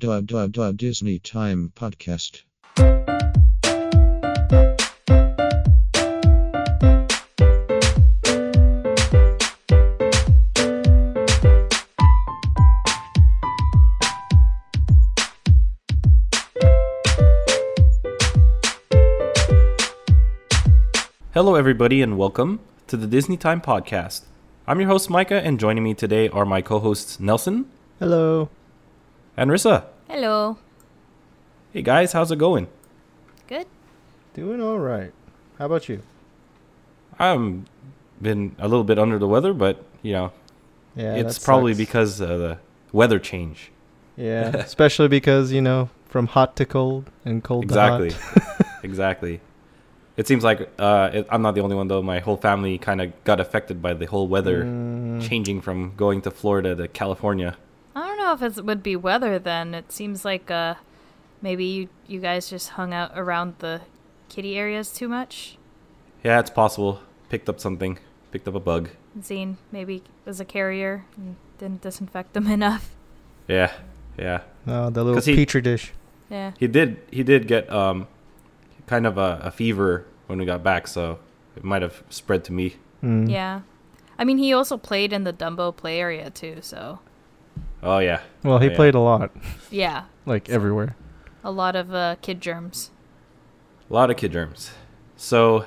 Disney Time Podcast. Hello, everybody, and welcome to the Disney Time Podcast. I'm your host, Micah, and joining me today are my co hosts, Nelson Hello. and Rissa. Hello. Hey, guys, how's it going? Good. Doing all right. How about you? I'm been a little bit under the weather, but, you know, Yeah, it's probably sucks. because of the weather change. Yeah, especially because you know from hot to cold and cold Exactly. to hot. exactly. It seems like uh, it, I'm not the only one, though. My whole family kind of got affected by the whole weather Mm, changing from going to Florida to California. I don't know if it would be weather then. It seems like uh maybe you you guys just hung out around the kitty areas too much. Yeah, it's possible. Picked up something, picked up a bug. Zine maybe was a carrier and didn't disinfect them enough. Yeah, yeah. oh, the little 'Cause he- petri dish. Yeah. He did. He did get um, kind of a, a fever when we got back, so it might have spread to me. Mm. Yeah. I mean, he also played in the Dumbo play area too, so Oh yeah, Well, he Yeah. played a lot, yeah, like everywhere. a lot of uh, kid germs. a lot of kid germs. So,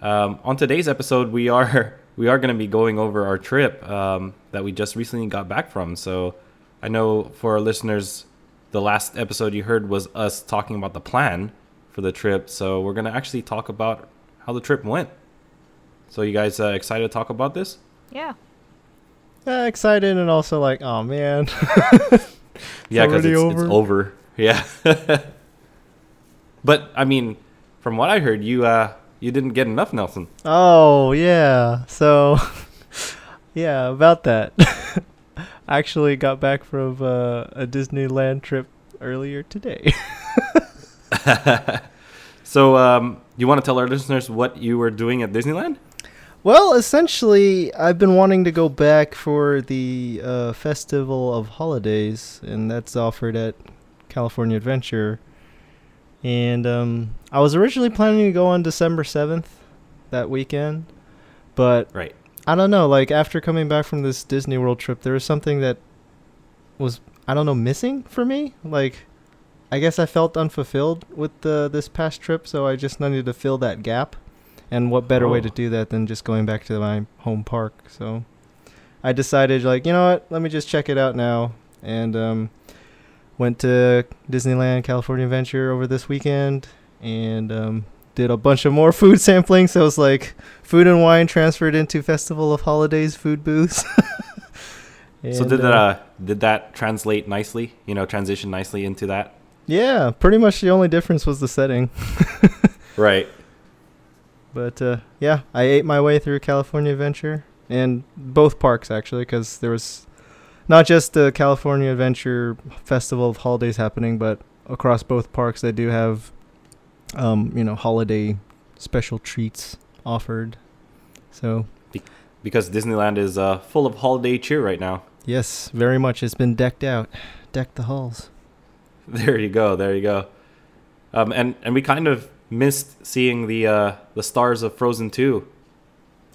um, on today's episode, we are we are going to be going over our trip um, that we just recently got back from. So, I know for our listeners, the last episode you heard was us talking about the plan for the trip. So, we're going to actually talk about how the trip went. So, you guys uh, excited to talk about this? Yeah. Yeah, excited and also like, oh man. Yeah, because it's, it's over. over. Yeah. but I mean, from what I heard, you uh you didn't get enough, Nelson. oh yeah. So, yeah, about that. I actually got back from uh, a Disneyland trip earlier today. so, um, you want to tell our listeners what you were doing at Disneyland? Well, essentially, I've been wanting to go back for the uh, Festival of Holidays, and that's offered at California Adventure. And um, I was originally planning to go on December 7th, that weekend. But Right. I don't know, like, after coming back from this Disney World trip, there was something that was, I don't know, missing for me. Like, I guess I felt unfulfilled with the, this past trip, so I just needed to fill that gap. And what better way to Oh. do that than just going back to my home park? So I decided, like, you know what? Let me just check it out now. And um, went to Disneyland California Adventure over this weekend and um, did a bunch of more food sampling. So it was like food and wine transferred into Festival of Holidays food booths. so did that uh, did that translate nicely? You know, transition nicely into that? Yeah, pretty much the only difference was the setting. Right. But uh, yeah, I ate my way through California Adventure and both parks actually, because there was not just the California Adventure Festival of Holidays happening, but across both parks they do have, um, you know, holiday special treats offered. So Because Disneyland is uh, full of holiday cheer right now. yes, very much. It's been decked out, decked the halls. There you go. There you go. Um, and and we kind of missed seeing the uh, the stars of Frozen 2.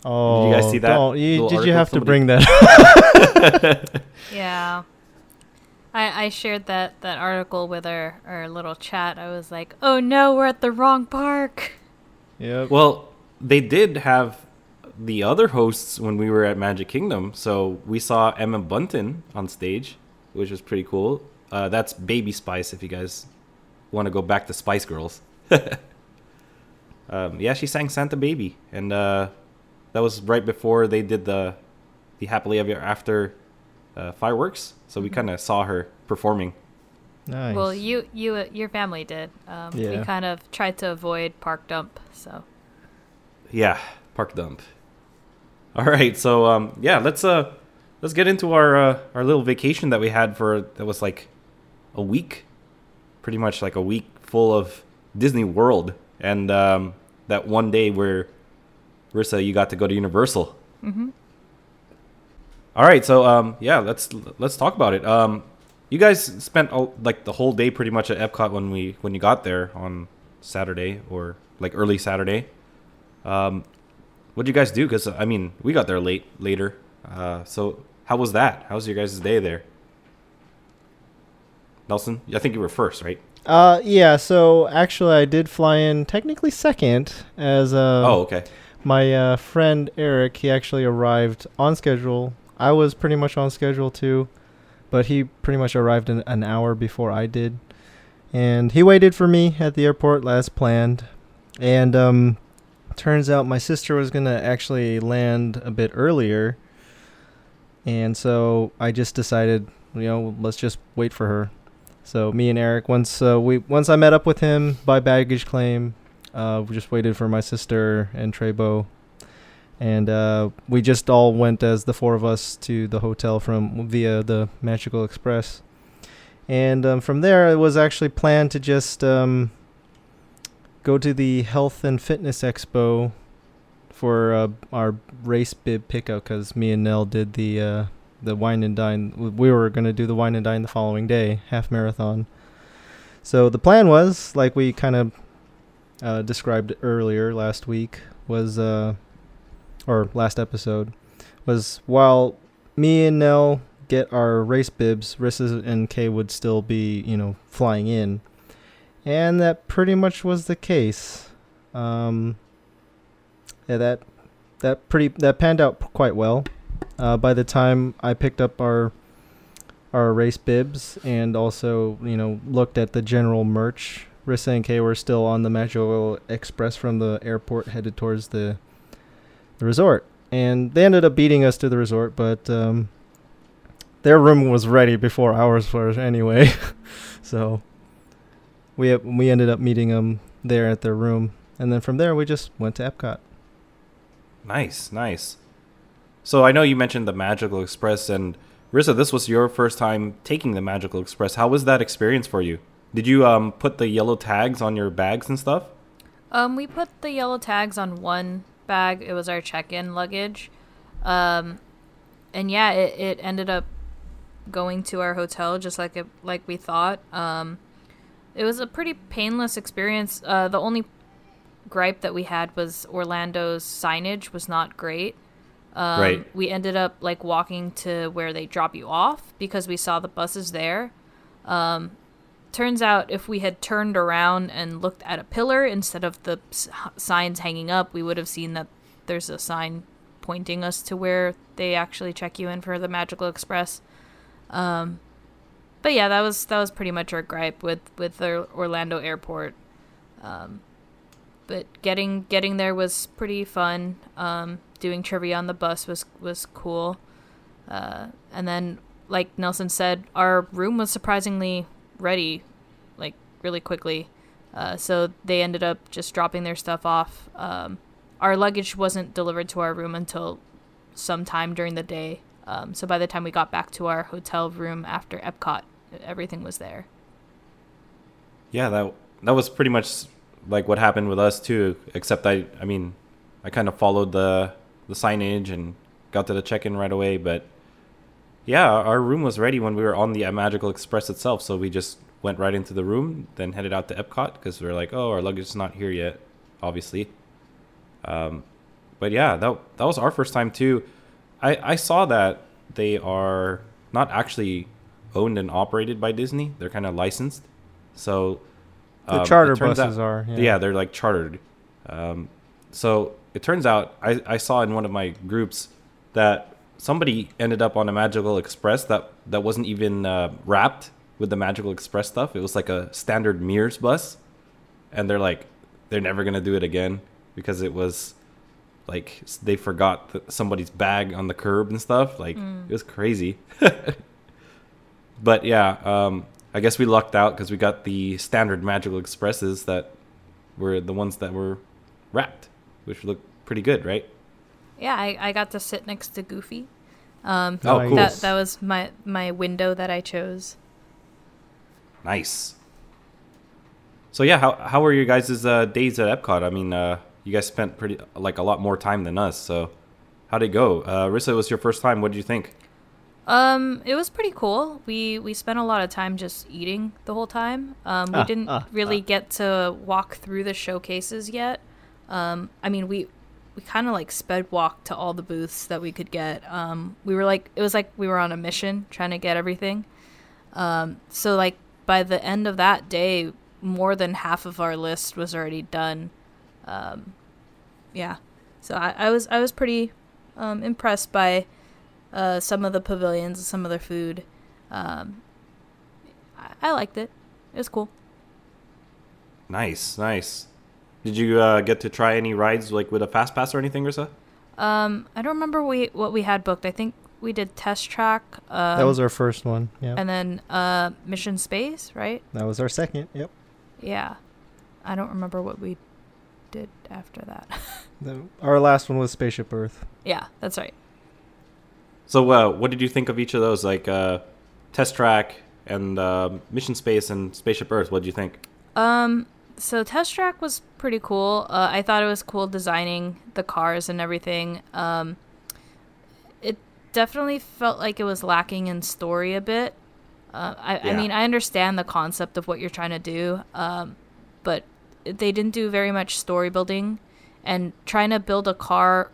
Oh, guys see that don't- you- did you article have to bring that? Yeah. I, I shared that, that article with our, our little chat. I was like, oh no, we're at the wrong park. yep. Well, they did have the other hosts when we were at Magic Kingdom. So we saw Emma Bunton on stage, which was pretty cool. Uh, that's Baby Spice if you guys want to go back to Spice Girls. um, yeah, she sang Santa Baby, and uh, that was right before they did the the Happily Ever After uh, fireworks. So we kind of saw her performing. nice. Well, you you uh, your family did. Um, We kind of tried to avoid Park Dump, so Yeah, park dump. All right, so um, yeah, let's uh, let's get into our uh, our little vacation that we had for that was like a week, pretty much like a week full of Disney World, and um, that one day where Rissa, you got to go to Universal. hmm All right, so um, yeah, let's let's talk about it. Um, you guys spent all, like the whole day pretty much at Epcot when we when you got there on Saturday or like early Saturday. Um, what did you guys do? Because I mean, we got there late later. Uh, so how was that? How was your guys' day there? Nelson, I think you were first, right? Uh, yeah. So actually, I did fly in technically second as uh. oh, okay. My uh, friend Eric, he actually arrived on schedule. I was pretty much on schedule too, but he pretty much arrived an, an hour before I did, and he waited for me at the airport as planned. And um, turns out my sister was gonna actually land a bit earlier, and so I just decided, you know, let's just wait for her. So me and Eric, once uh, we once I met up with him by baggage claim, uh, we just waited for my sister and Trebo, and uh, we just all went as the four of us to the hotel from via the Magical Express, and um, from there it was actually planned to just um, go to the Health and Fitness Expo for uh, our race bib pickup because me and Nell did the uh, the wine and dine. We were gonna do the wine and dine the following day, half marathon. So the plan was, like we kind of uh, described earlier last week, was uh, or last episode, was while me and Nell get our race bibs, Rissa and Kay would still be, you know, flying in, and that pretty much was the case. Um, yeah, that that pretty that panned out quite well. Uh, by the time I picked up our our race bibs and also you know looked at the general merch, Rissa and Kay were still on the Magical Express from the airport headed towards the the resort, and they ended up beating us to the resort, but um, their room was ready before ours was anyway, so we we ended up meeting them there at their room, and then from there we just went to Epcot. Nice, nice. So I know you mentioned the Magical Express, and Rissa, this was your first time taking the Magical Express. How was that experience for you? Did you um, put the yellow tags on your bags and stuff? Um, we put the yellow tags on one bag. It was our check-in luggage. Um, and yeah, it, it ended up going to our hotel just like it like we thought. Um, it was a pretty painless experience. Uh, the only gripe that we had was Orlando's signage was not great. Um, Right. We ended up like walking to where they drop you off because we saw the buses there. Um, turns out if we had turned around and looked at a pillar instead of the s- signs hanging up, we would have seen that there's a sign pointing us to where they actually check you in for the Magical Express. Um, but yeah, that was that was pretty much our gripe with with the Orlando airport. Um, but getting getting there was pretty fun. Um, doing trivia on the bus was was cool. Uh, and then, like Nelson said, our room was surprisingly ready, like really quickly. Uh, so they ended up just dropping their stuff off. Um, our luggage wasn't delivered to our room until sometime during the day. Um, so by the time we got back to our hotel room after Epcot, everything was there. Yeah, that that was pretty much like what happened with us too. Except I, I mean, I kind of followed the the signage and got to the check-in right away. But yeah, our room was ready when we were on the Magical Express itself. So we just went right into the room, then headed out to Epcot because we were like, oh, our luggage is not here yet, obviously. Um, but yeah, that that was our first time too. I I saw that they are not actually owned and operated by Disney. They're kind of licensed. So The um, it charter buses out- are. yeah. they're like chartered. Um, so it turns out I, I saw in one of my groups that somebody ended up on a Magical Express that that wasn't even uh, wrapped with the Magical Express stuff. It was like a standard Mears bus, and they're like they're never gonna do it again because it was like they forgot th- somebody's bag on the curb and stuff. Like it was crazy. but yeah, um, I guess we lucked out because we got the standard Magical Expresses that were the ones that were wrapped, which looked pretty good, right? Yeah, I, I got to sit next to Goofy. Um, Oh, Nice. cool. that that was my my window that I chose. Nice. So yeah, how how were your guys' uh, days at Epcot? I mean, uh, you guys spent pretty like a lot more time than us. So how'd it go? Uh, Rissa, it was your first time. What did you think? Um, it was pretty cool. We we spent a lot of time just eating the whole time. Um, we Ah, didn't ah, really ah. get to walk through the showcases yet. Um, I mean, we we kind of like sped walked to all the booths that we could get. Um, we were like, it was like we were on a mission trying to get everything. Um, so like by the end of that day, more than half of our list was already done. Um, yeah, so I, I was I was pretty um, impressed by uh, some of the pavilions some of their food. Um, I liked it. It was cool. Nice, nice. Did you uh, get to try any rides like with a fast pass or anything, Rissa? Um, I don't remember we what we had booked. I think we did test track. Um, that was our first one. Yeah. and then uh, Mission Space, right? that was our second. Yep. Yeah, I don't remember what we did after that. The, our last one was Spaceship Earth. yeah, that's right. So, uh, what did you think of each of those? Like uh, Test Track and uh, Mission Space and Spaceship Earth. What did you think? Um, so Test Track was pretty cool. Uh, I thought it was cool designing the cars and everything. Um, it definitely felt like it was lacking in story a bit. Uh, I, I mean, I understand the concept of what you're trying to do, um, but they didn't do very much story building. And trying to build a car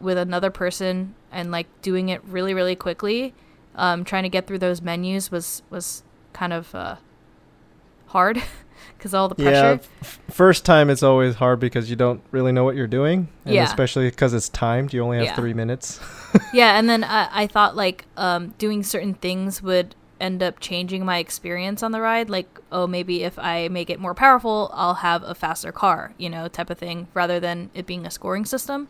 with another person and like doing it really, really quickly, um, trying to get through those menus was was kind of uh, hard because all the Yeah. pressure. f- First time it's always hard because you don't really know what you're doing, and Yeah. especially because it's timed. You only have Yeah. three minutes. yeah and then I, I thought like um, doing certain things would end up changing my experience on the ride like oh maybe if i make it more powerful i'll have a faster car you know type of thing rather than it being a scoring system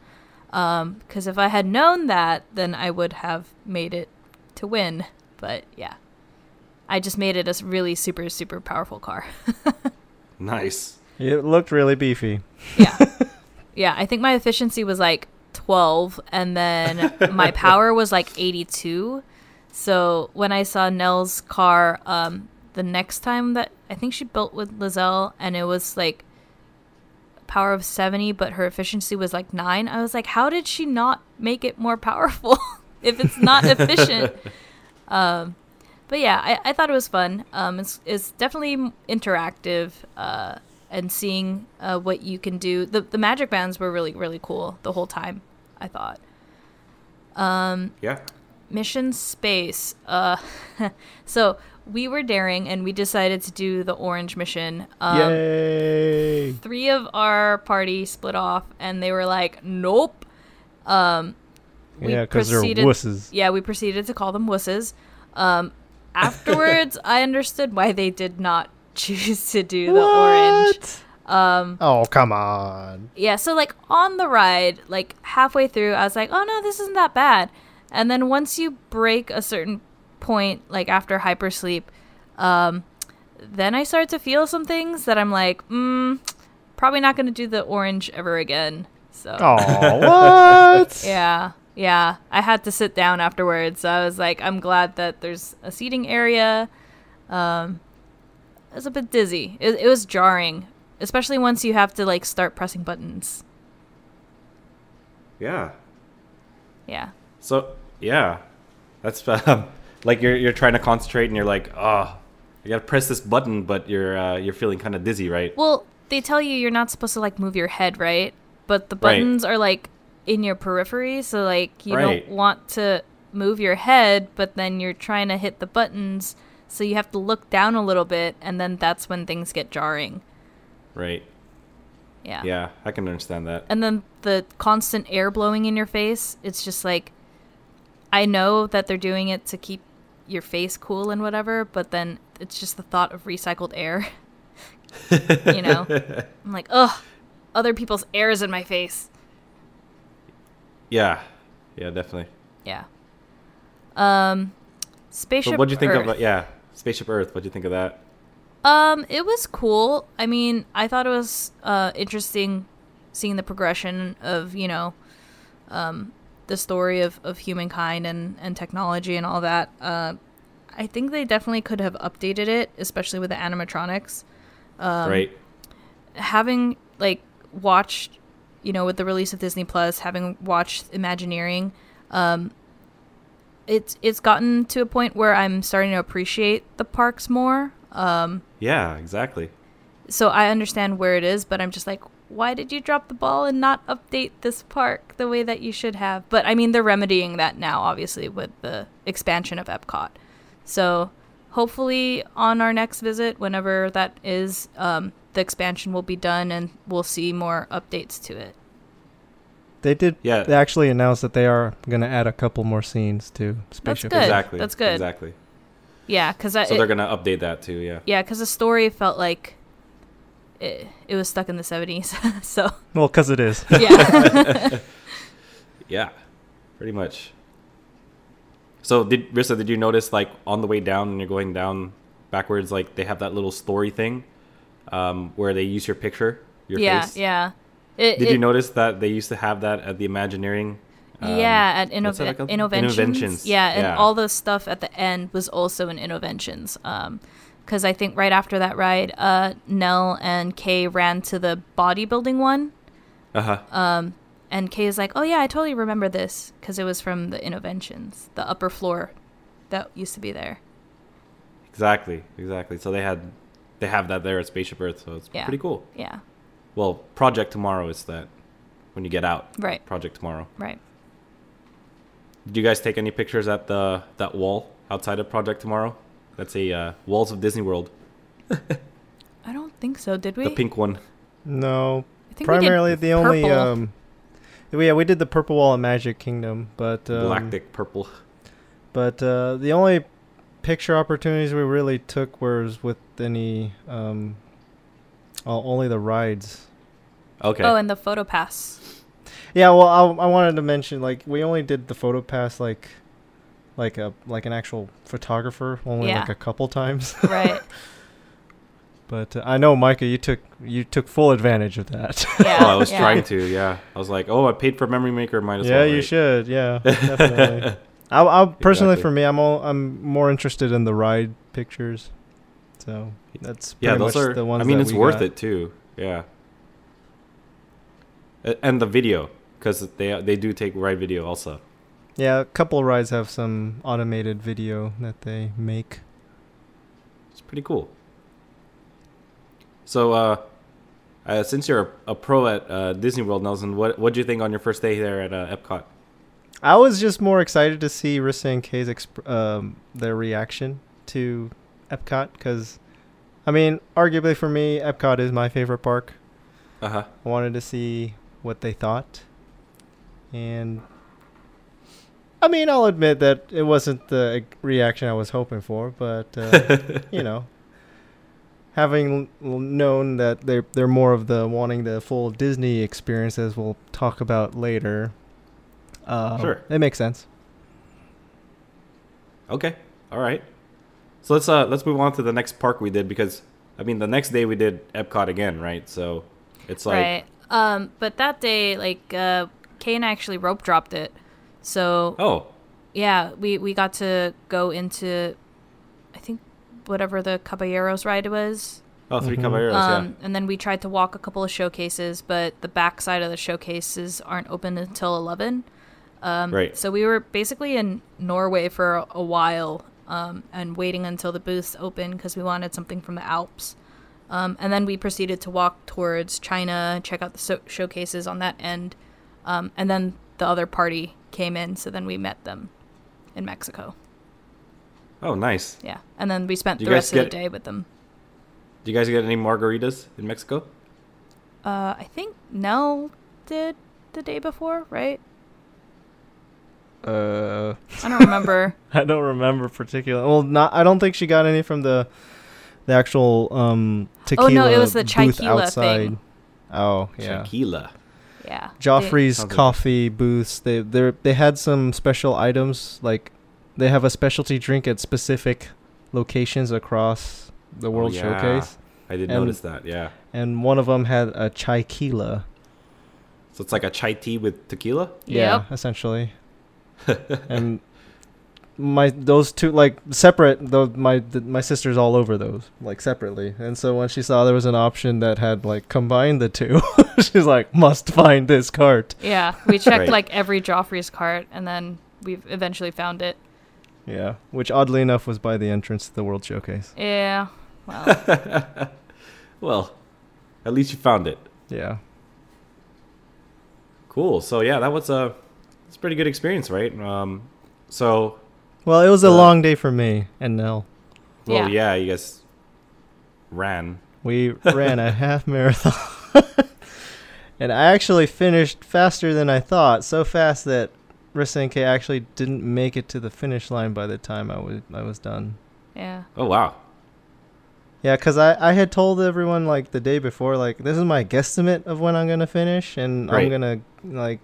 because if i had known that then i would have made it to win but yeah i just made it a really super super powerful car. Nice. It looked really beefy. yeah. Yeah i think my efficiency was like 12 and then my power was like 82 so when i saw nell's car um the next time that i think she built with lizelle and it was like power of 70 but her efficiency was like 9 i was like how did she not make it more powerful? If it's not efficient. Um but yeah I, I thought it was fun um it's, it's definitely interactive uh and seeing uh, what you can do. The the magic bands were really really cool the whole time. I thought. Um, Yeah. Mission Space. Uh, so we were daring and we decided to do the orange mission. Um, Yay! Three of our party split off and they were like, "Nope." Um, we Yeah, because they're wusses. yeah, we proceeded to call them wusses. Um, afterwards, I understood why they did not choose to do the orange. Um, Oh come on! yeah, so like on the ride, like halfway through, I was like, oh no, this isn't that bad. And then once you break a certain point, like after hypersleep, um, then I started to feel some things that I'm like, mm, probably not going to do the orange ever again. So Oh what? yeah, yeah, I had to sit down afterwards. So I was like, I'm glad that there's a seating area. Um, it was a bit dizzy. It, it was jarring, especially once you have to like start pressing buttons. Yeah. Yeah. So yeah, that's um, like you're you're trying to concentrate and you're like, oh, you gotta press this button, but you're uh, you're feeling kind of dizzy, right? Well, they tell you you're not supposed to like move your head, right? But the Right. buttons are like in your periphery, so like you Right. don't want to move your head, but then you're trying to hit the buttons, so you have to look down a little bit, and then that's when things get jarring. Right. Yeah. Yeah, I can understand that. And then the constant air blowing in your face, it's just like I know that they're doing it to keep your face cool and whatever, but then it's just the thought of recycled air. you know? I'm like, ugh, other people's air is in my face. Yeah. Yeah, definitely. Yeah. Um, spaceship. But what do you think Earth. of yeah, Spaceship Earth? What do you think of that? Um, it was cool. I mean, I thought it was uh interesting seeing the progression of you know, um, the story of of humankind and and technology and all that. Uh, I think they definitely could have updated it, especially with the animatronics. Um, right. having like watched you know with the release of disney plus having watched imagineering um it's it's gotten to a point where I'm starting to appreciate the parks more. Um, Yeah, exactly. so I understand where it is, but I'm just like, why did you drop the ball and not update this park the way that you should have? But I mean, they're remedying that now, obviously, with the expansion of Epcot. So hopefully, on our next visit, whenever that is, um, the expansion will be done and we'll see more updates to it. They did. Yeah. They actually announced that they are going to add a couple more scenes to Spaceship. good. Exactly. That's good. Exactly. Yeah, because So they're gonna update that too. Yeah. yeah, because the story felt like it, it was stuck in the 70s. so Well, because it is. yeah. Yeah. Pretty much. So did Rissa? Did you notice like on the way down when you're going down backwards, like they have that little story thing, um, where they use your picture, your yeah, face. yeah. It, Did it- you notice that they used to have that at the Imagineering? um, yeah, at what's that Innov- called? Innoventions. Innoventions, Yeah, and yeah. all the stuff at the end was also in Innoventions. Um, because I think right after that ride, uh, Nell and Kay ran to the bodybuilding one, Uh huh. um, and Kay is like, "Oh yeah, I totally remember this because it was from the Innoventions, the upper floor that used to be there." exactly. Exactly. So they had, they have that there at Spaceship Earth. So it's Yeah. pretty cool. Yeah, Well, Project Tomorrow is that when you get out. right, Project Tomorrow. right. Did you guys take any pictures at the that wall outside of Project Tomorrow? That's a uh, Walls of Disney World, I don't think so. Did we? the pink one. no, I think we did primarily the only. Um, yeah, we did the purple wall of Magic Kingdom, but um, Galactic purple. But uh, the only picture opportunities we really took was with any um, well, only the rides. Okay. Oh, and the photo pass. Yeah, well, I, I wanted to mention like we only did the photo pass like like a like an actual photographer only Yeah. like a couple times. Right. but uh, I know Micah, you took you took full advantage of that. Yeah. oh, I was yeah. trying to. Yeah, I was like, oh, I paid for Memory Maker. Might as yeah, well. you should. Yeah, definitely. I, I personally, Exactly. for me, I'm all, I'm more interested in the ride pictures. So that's Yeah, those are. the ones. I mean, it's worth got. it too. Yeah. And the video, because they they do take ride video also. Yeah, a couple of rides have some automated video that they make. It's pretty cool. So, uh, uh, since you're a, a pro at uh, Disney World, Nelson, what what do you think on your first day there at uh, Epcot? I was just more excited to see Rissa and Kay's exp- um, their reaction to Epcot because, I mean, arguably for me, Epcot is my favorite park. Uh huh. I wanted to see what they thought, and I mean, I'll admit that it wasn't the reaction I was hoping for, but uh, you know, having l- known that they're they're more of the wanting the full Disney experience, as we'll talk about later. Uh, Sure. it makes sense. Okay. All right. So let's uh let's move on to the next park we did because I mean the next day we did Epcot again, right? So it's like right. Um, but that day, like, uh, Kane actually rope dropped it. So oh yeah, we we got to go into, I think, whatever the Caballeros ride was. oh 3 Mhm. caballeros Um, and then we tried to walk a couple of showcases, but the back side of the showcases aren't open until eleven. Um, Right. So we were basically in Norway for a, a while um, and waiting until the booths open because we wanted something from the Alps. Um, and then we proceeded to walk towards China, check out the so- showcases on that end. Um, and then the other party came in, so then we met them in Mexico. Oh nice. Yeah. And then we spent the rest of the day with them. Do you guys get any margaritas in Mexico? Uh, I think Nell did the day before, right? Uh, I don't remember. I don't remember particular. Well, not. I don't think she got any from the the actual um tequila Oh, no, it was the booth Chikila outside. thing. Oh yeah. Tequila. yeah. Joffrey's Sounds like- coffee booths. They they they had some special items like they have a specialty drink at specific locations across the World Oh, yeah. Showcase, I did And- notice that. Yeah. and one of them had a chai kila. So it's like a chai tea with tequila. Yeah, Yep. essentially. and my those two like separate though my th- my sister's all over those like separately and so when she saw there was an option that had like combined the two she's like must find this cart Yeah. We checked Right. like every Joffrey's cart and then we eventually found it. Yeah, which oddly enough was by the entrance to the World Showcase. Yeah. Well, well, at least you found it. Yeah. Cool. So yeah, that was a it's a pretty good experience, right? Um, so Well, it was a Uh, long day for me and Nell. well, Yeah. yeah, you guys ran. We ran a half marathon. and I actually finished faster than I thought. So fast that Rissa and Kay actually didn't make it to the finish line by the time I was I was done. yeah. Oh wow. Yeah, cause I, I had told everyone like the day before like this is my guesstimate of when I'm gonna finish and I'm gonna like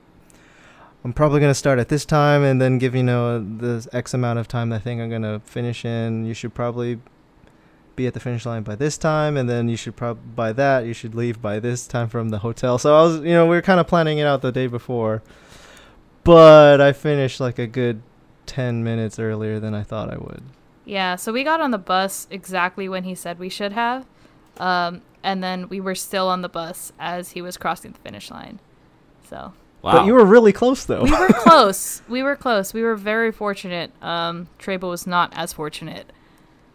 I'm probably gonna start at this time and then give you know this X amount of time I think I'm gonna finish in. You should probably be at the finish line by this time and then you should probably by that you should leave by this time from the hotel. So I was you know we were kind of planning it out the day before, but I finished like a good ten minutes earlier than I thought I would. Yeah, so we got on the bus exactly when he said we should have. Um, and then we were still on the bus as he was crossing the finish line. So Wow. But you were really close though. we were close. We were close. We were very fortunate. Um, Trebo was not as fortunate.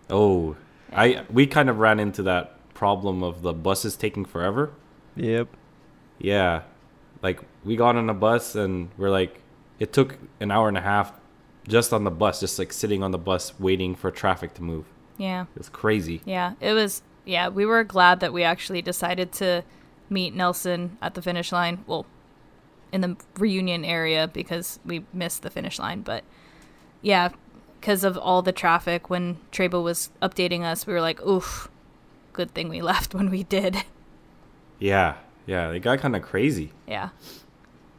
oh, I we kind of ran into that problem of the buses taking forever. yep. Yeah. Like we got on a bus and we're like it took an hour and a half just on the bus, just like sitting on the bus waiting for traffic to move. Yeah. It was crazy. Yeah, it was. Yeah, we were glad that we actually decided to meet Nelson at the finish line. Well, in the reunion area because we missed the finish line. But yeah, because of all the traffic when Trebo was updating us, we were like, oof, good thing we left when we did. Yeah. Yeah, it got kind of crazy. yeah.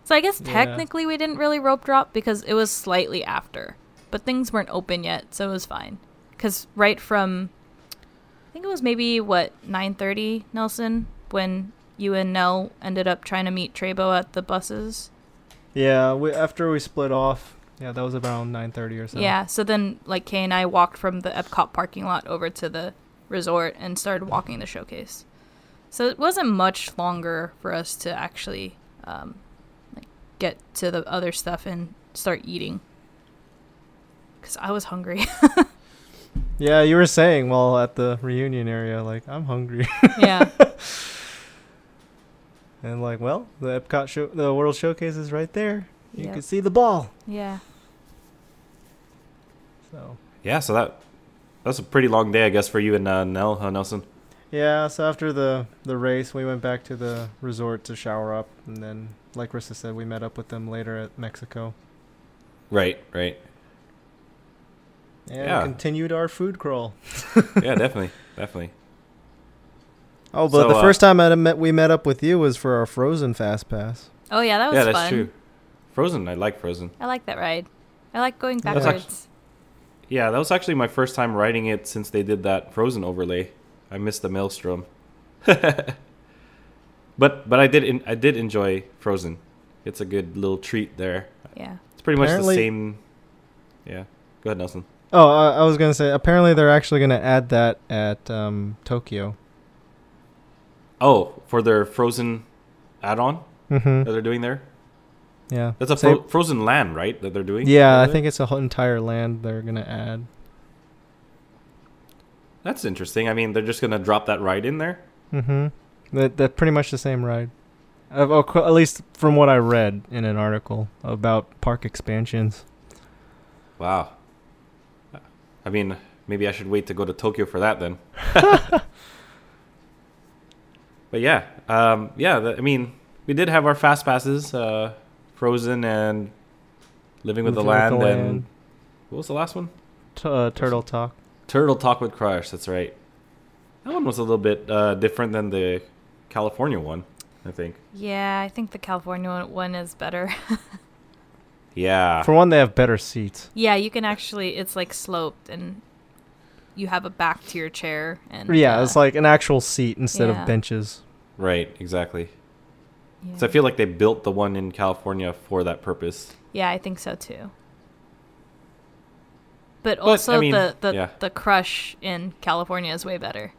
So I guess Yeah. technically we didn't really rope drop because it was slightly after, but things weren't open yet, so it was fine. Because right from, I think it was maybe what nine thirty, Nelson, when you and Nell ended up trying to meet Trebo at the buses. Yeah, we, after we split off, yeah, that was around 9:30 or so. Yeah. So then, like Kay and I walked from the Epcot parking lot over to the resort and started walking the showcase. So it wasn't much longer for us to actually um, like get to the other stuff and start eating. Cause I was hungry. Yeah, you were saying while at the reunion area, like I'm hungry, yeah. and like, well, the Epcot show, the World Showcase is right there. You Yep. can see the ball. Yeah. So Yeah, so that that's a pretty long day, I guess, for you and uh, Nell, huh, Nelson? yeah, so after the the race, we went back to the resort to shower up, and then, like Rissa said, we met up with them later at Mexico Right, right. and Yeah. continued our food crawl. Yeah, definitely, definitely. Oh, but So, the uh, first time I met, we met up with you was for our Frozen Fast Pass. Oh yeah, that was yeah, that's fun. true. Frozen, I like Frozen. I like that ride. I like going That's backwards. actu- Yeah, that was actually my first time riding it since they did that Frozen overlay. I missed the Maelstrom. but but I did in, I did enjoy Frozen. It's a good little treat there. yeah. It's pretty much the same. Yeah, go ahead, Nelson. Oh, I, I was gonna say. Apparently, they're actually gonna add that at um, Tokyo. Oh, for their Frozen add-on Mm-hmm. that they're doing there. Yeah. That's a fro- Frozen Land, right? That they're doing. Yeah, I think it's a whole entire land they're gonna add. that's interesting. I mean, they're just gonna drop that right in there. Mm-hmm. That that pretty much the same ride. Uh, well, qu- at least from what I read in an article about park expansions. Wow. I mean, maybe I should wait to go to Tokyo for that then. but yeah, um, yeah. The, I mean, we did have our fast passes, uh, Frozen and Living with the Living Land, and what was the last one? T- uh, Turtle Talk. Turtle Talk with Crush. That's right. That one was a little bit uh, different than the California one, I think. Yeah, I think the California one- one is better. Yeah. For one, they have better seats. yeah, you can actually. It's like sloped, and you have a back to your chair. And yeah, uh, it's like an actual seat instead yeah. of benches. right. Exactly. yeah. So I feel like they built the one in California for that purpose. Yeah, I think so too. But But, also I mean, the the, yeah. the crush in California is way better.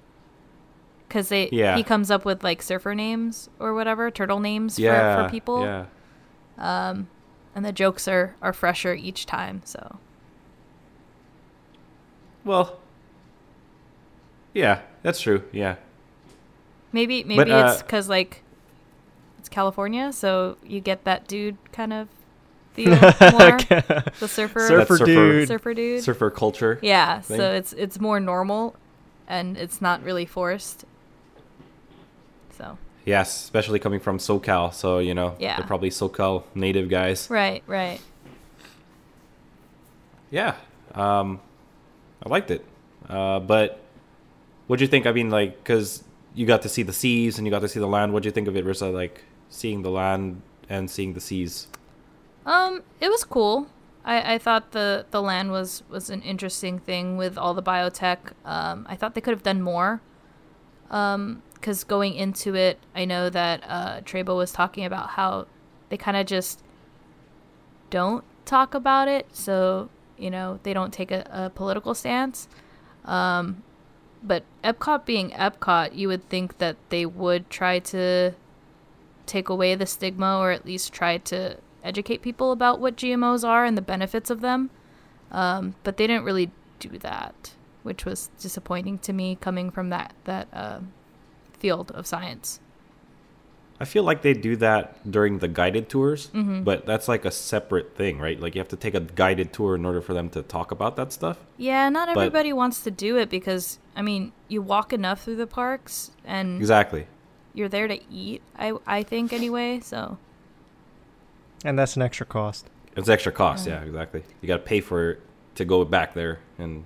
Cuz they Yeah. he comes up with like surfer names or whatever, turtle names Yeah. for, for people. Yeah. Um and the jokes are are fresher each time, so well, yeah, that's true. Yeah, Maybe maybe uh, it's because like it's California, so you get that dude kind of feel more. the surfer Surfer surfer- dude. surfer dude. surfer culture. yeah, thing. so it's it's more normal, and it's not really forced. So Yes, especially coming from SoCal, so you know Yeah. they're probably SoCal native guys. right, right. Yeah, um, I liked it, uh, but what'd you think? I mean, like, because you got to see the seas and you got to see the land. What'd you think of it, Rissa? Like seeing the land and seeing the seas. Um, it was cool. I, I thought the, the land was, was an interesting thing with all the biotech. Um, I thought they could have done more. Um, because going into it, I know that uh, Trebo was talking about how they kind of just don't talk about it. So, you know, they don't take a, a political stance. Um, but Epcot being Epcot, you would think that they would try to take away the stigma or at least try to educate people about what GMOs are and the benefits of them. Um, but they didn't really do that, which was disappointing to me coming from that that uh, field of science. I feel like they do that during the guided tours, Mm-hmm. but that's like a separate thing, right? Like you have to take a guided tour in order for them to talk about that stuff. Yeah, not But- everybody wants to do it because I mean, you walk enough through the parks and Exactly. you're there to eat. I I think anyway. So And that's an extra cost. It's extra cost. Yeah. Yeah, exactly. You got to pay for it to go back there and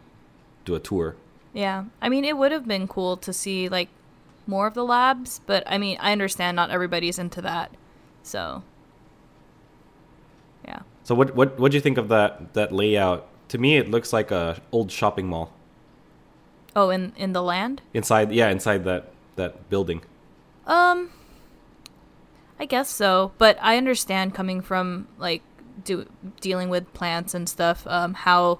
do a tour. yeah, I mean, it would have been cool to see like more of the labs, but I mean, I understand not everybody's into that. So yeah. So what what what do you think of that that layout? To me, it looks like a old shopping mall Oh, in in the land. inside. Yeah, inside that that building. Um, I guess so, but I understand coming from like do dealing with plants and stuff. Um, how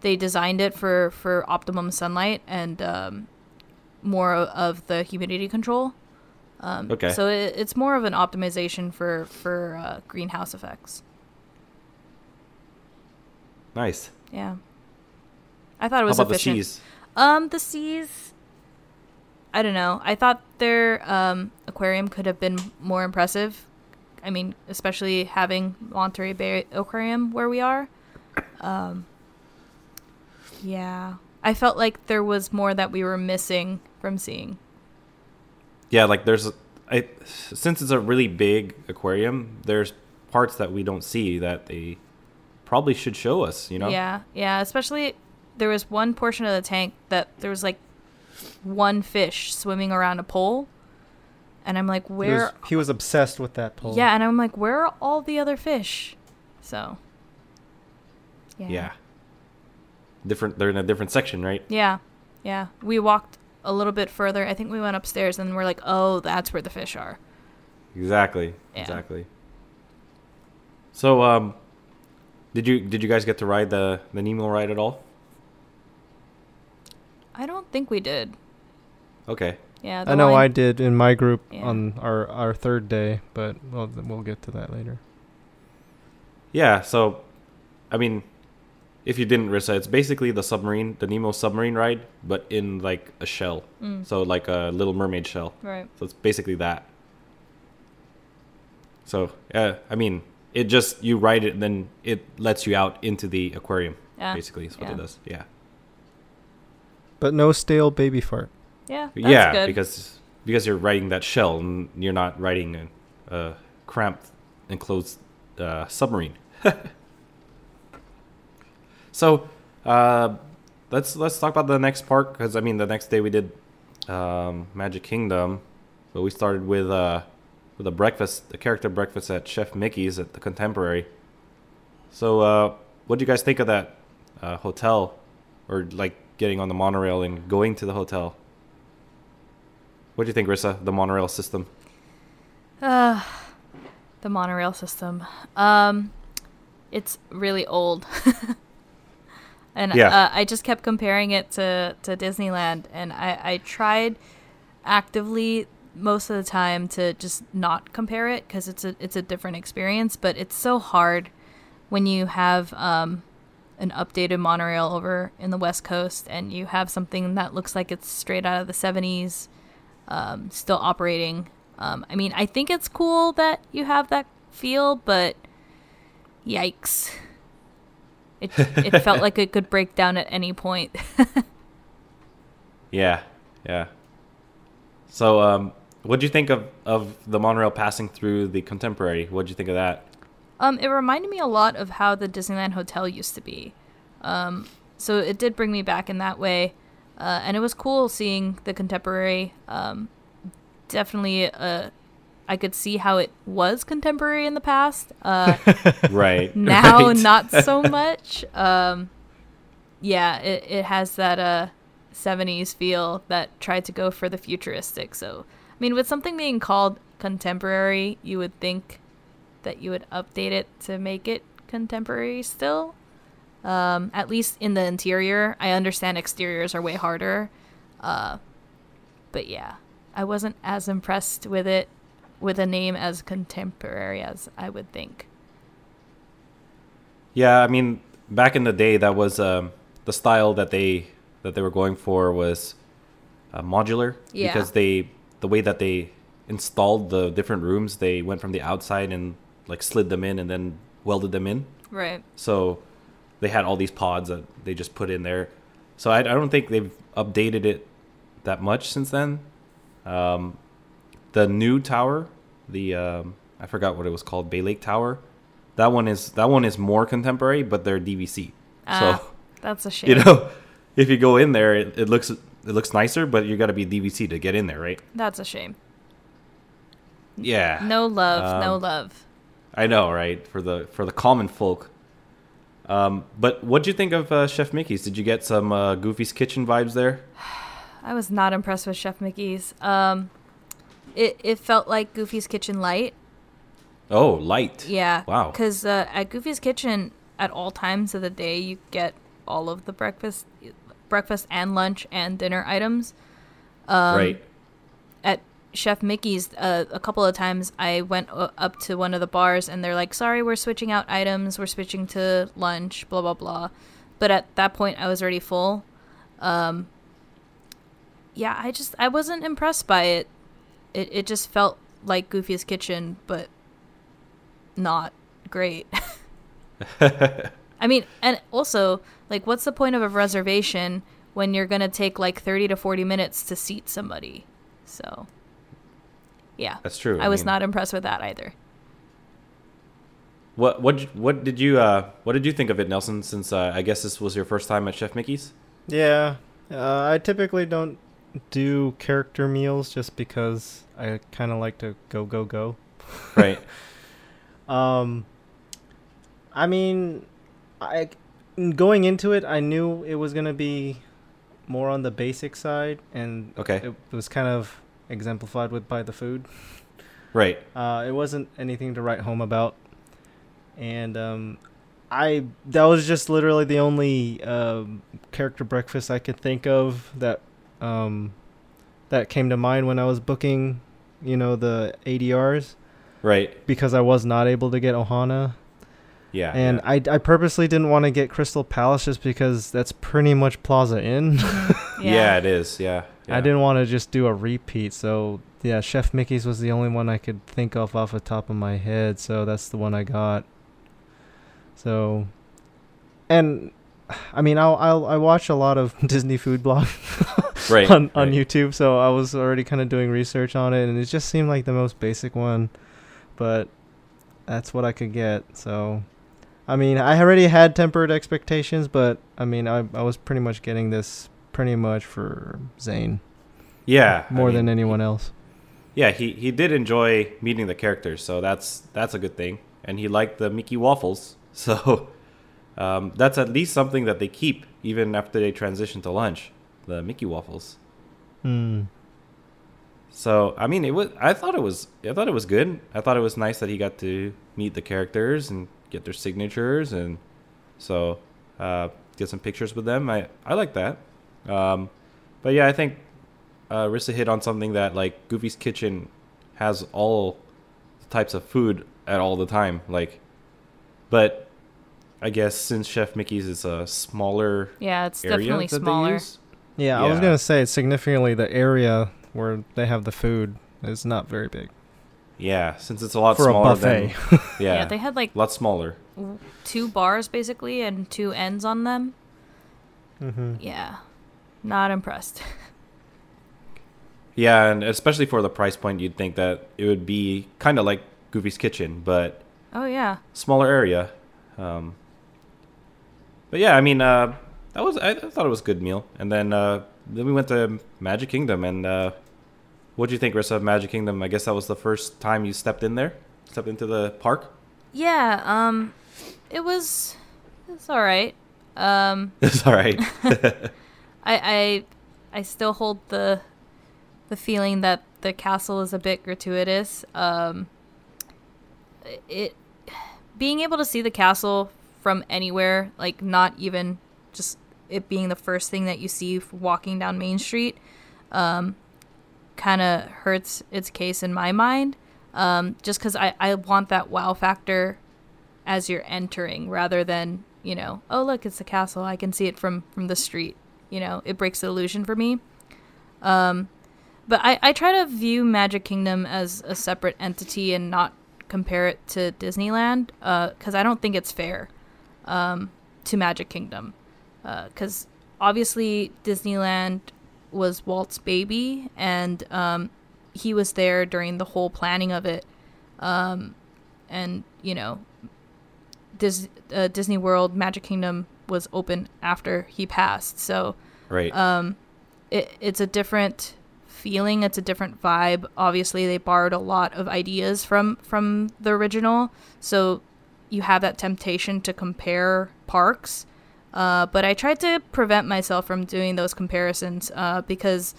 they designed it for for optimum sunlight and um, more of the humidity control. Um, Okay. So it, it's more of an optimization for for uh, greenhouse effects. Nice. Yeah. I thought it was How about efficient. the seas? Um, the seas. I don't know. I thought their um, aquarium could have been more impressive. I mean, especially having Monterey Bay Aquarium where we are. Um, yeah, I felt like there was more that we were missing from seeing. Yeah, like there's, I since it's a really big aquarium, there's parts that we don't see that they probably should show us. You know. Yeah, yeah. Especially there was one portion of the tank that there was like one fish swimming around a pole, and I'm like, He where? was, he was obsessed with that pole. Yeah, and I'm like, where are all the other fish? So. Yeah. Yeah. Different. They're in a different section, right? Yeah. Yeah. We walked a little bit further. I think we went upstairs and we're like, oh, that's where the fish are. Exactly. Yeah. Exactly. So, um, did you did you guys get to ride the the Nemo ride at all? I don't think we did. Okay. Yeah. I know line- I did in my group Yeah. on our, our third day, but we'll, we'll get to that later. Yeah. So, I mean, if you didn't, Rissa, it's basically the submarine, the Nemo submarine ride, but in like a shell. Mm, So like a Little Mermaid shell. right. So it's basically that. So, yeah, I mean, it just you ride it and then it lets you out into the aquarium. Yeah. Basically, is what it does. Yeah. But no stale baby fart. Yeah. That's yeah, good. because because you're riding that shell and you're not riding a, a cramped enclosed uh, submarine. so, uh, let's let's talk about the next park because I mean the next day we did um, Magic Kingdom, but we started with uh, with a breakfast, a character breakfast at Chef Mickey's at the Contemporary. So, uh, what do you guys think of that uh, hotel, or like getting on the monorail and going to the hotel? What do you think, Rissa? The monorail system. Uh, the monorail system. Um, it's really old. and Yeah. uh, I just kept comparing it to, to Disneyland, and I, I tried actively most of the time to just not compare it because it's a it's a different experience. But it's so hard when you have um, an updated monorail over in the West Coast, and you have something that looks like it's straight out of the 70s, um, still operating. Um, I mean, I think it's cool that you have that feel, but yikes. It, it felt like it could break down at any point. Yeah, yeah. So, um, what do you think of of the monorail passing through the contemporary? What do you think of that? Um, it reminded me a lot of how the Disneyland Hotel used to be. Um, so it did bring me back in that way, uh, and it was cool seeing the contemporary. Um, definitely, uh, I could see how it was contemporary in the past. Uh, Right. now, right. not so much. Um, yeah, it it has that uh 70s feel that tried to go for the futuristic. So, I mean, with something being called contemporary, you would think that you would update it to make it contemporary still. Um, at least in the interior. I understand exteriors are way harder. Uh, but yeah, I wasn't as impressed with it with a name as contemporary as I would think. Yeah, I mean, back in the day, that was um, the style that they that they were going for was uh, modular Yeah. because they the way that they installed the different rooms, they went from the outside and like slid them in and then welded them in. Right. So they had all these pods that they just put in there. So I, I don't think they've updated it that much since then. Um, the new tower, the um, I forgot what it was called, Bay Lake Tower. That one is that one is more contemporary, but they're DVC. Ah, so that's a shame. you know, if you go in there, it, it looks it looks nicer, but you got to be DVC to get in there, right? That's a shame. Yeah. No love, no Um, love. I know, right? For the for the common folk. Um, but what do you think of uh, Chef Mickey's? Did you get some uh, Goofy's Kitchen vibes there? I was not impressed with Chef Mickey's. Um, it it felt like Goofy's Kitchen light. Oh, light. Yeah. Wow. Because uh, at Goofy's Kitchen, at all times of the day, you get all of the breakfast, breakfast and lunch and dinner items. Um, right. Chef Mickey's, uh, a couple of times I went uh, up to one of the bars and they're like, "Sorry, we're switching out items. We're switching to lunch." Blah blah blah. But at that point, I was already full. Um, yeah, I just I wasn't impressed by it. It it just felt like Goofy's Kitchen, but not great. I mean, and also, like, what's the point of a reservation when you're gonna take like thirty to forty minutes to seat somebody? So, yeah, That's true. I was mean, not impressed with that either. What what what did you uh what did you think of it, Nelson? Since uh, I guess this was your first time at Chef Mickey's. Yeah, uh, I typically don't do character meals just because I kind of like to go go go. Right. Um, I mean, I going into it, I knew it was gonna be more on the basic side, and Okay. it was kind of exemplified with by the food. right. Uh, it wasn't anything to write home about, and um, I that was just literally the only um, character breakfast I could think of that um, that came to mind when I was booking, you know, the ADRs Right. because I was not able to get Ohana, Yeah. and I I purposely didn't want to get Crystal Palace just because that's pretty much Plaza Inn. yeah. yeah, it is. Yeah. Yeah. I didn't want to just do a repeat, so yeah, Chef Mickey's was the only one I could think of off the top of my head, so that's the one I got. So, and I mean, I'll, I'll I watch a lot of Disney food blog Right. on on right. YouTube, so I was already kind of doing research on it, and it just seemed like the most basic one, but that's what I could get. So, I mean, I already had tempered expectations, but I mean, I I was pretty much getting this pretty much for Zane Yeah. I more than mean, anyone else. Yeah, he he did enjoy meeting the characters, so that's that's a good thing. And he liked the Mickey waffles, so um, that's at least something that they keep even after they transition to lunch. The Mickey waffles. Hmm. So I mean, it was. I thought it was. I thought it was good. I thought it was nice that he got to meet the characters and get their signatures, and so uh, get some pictures with them. I I like that. Um, but yeah, I think uh, Rissa hit on something that like Goofy's Kitchen has all types of food at all the time. Like, but I guess since Chef Mickey's is a smaller Yeah, it's area definitely that smaller. they use. Yeah, I was gonna say significantly the area where they have the food is not very big Yeah, since it's a lot for a smaller buffet. than Yeah. yeah, they had like a lot smaller. two bars basically and two ends on them. Mm-hmm. Yeah, not impressed. Yeah, and especially for the price point, you'd think that it would be kind of like Goofy's Kitchen, but oh yeah, smaller area. Um, but yeah, I mean, uh, that was I, I thought it was a good meal. And then uh, then we went to Magic Kingdom, and uh, what do you think, Rissa, of Magic Kingdom? I guess that was the first time you stepped in there, stepped into the park. yeah. Um, it was it's all right. Um, It's all right. I I I still hold the the feeling that the castle is a bit gratuitous. Um, it being able to see the castle from anywhere, like not even just it being the first thing that you see walking down Main Street, um, kind of hurts its case in my mind. Um, just because I, I want that wow factor as you're entering rather than, you know, oh, look, it's the castle. I can see it from, from the street. You know, it breaks the illusion for me. Um, but I, I try to view Magic Kingdom as a separate entity and not compare it to Disneyland because I don't think it's fair um, to Magic Kingdom. Because obviously, Disneyland was Walt's baby, and um, he was there during the whole planning of it. Um, and, you know, Dis- uh, Disney World, Magic Kingdom was open after he passed. So right. um, it, it's a different feeling. It's a different vibe. Obviously, they borrowed a lot of ideas from from the original, so you have that temptation to compare parks. Uh, but I tried to prevent myself from doing those comparisons uh, because,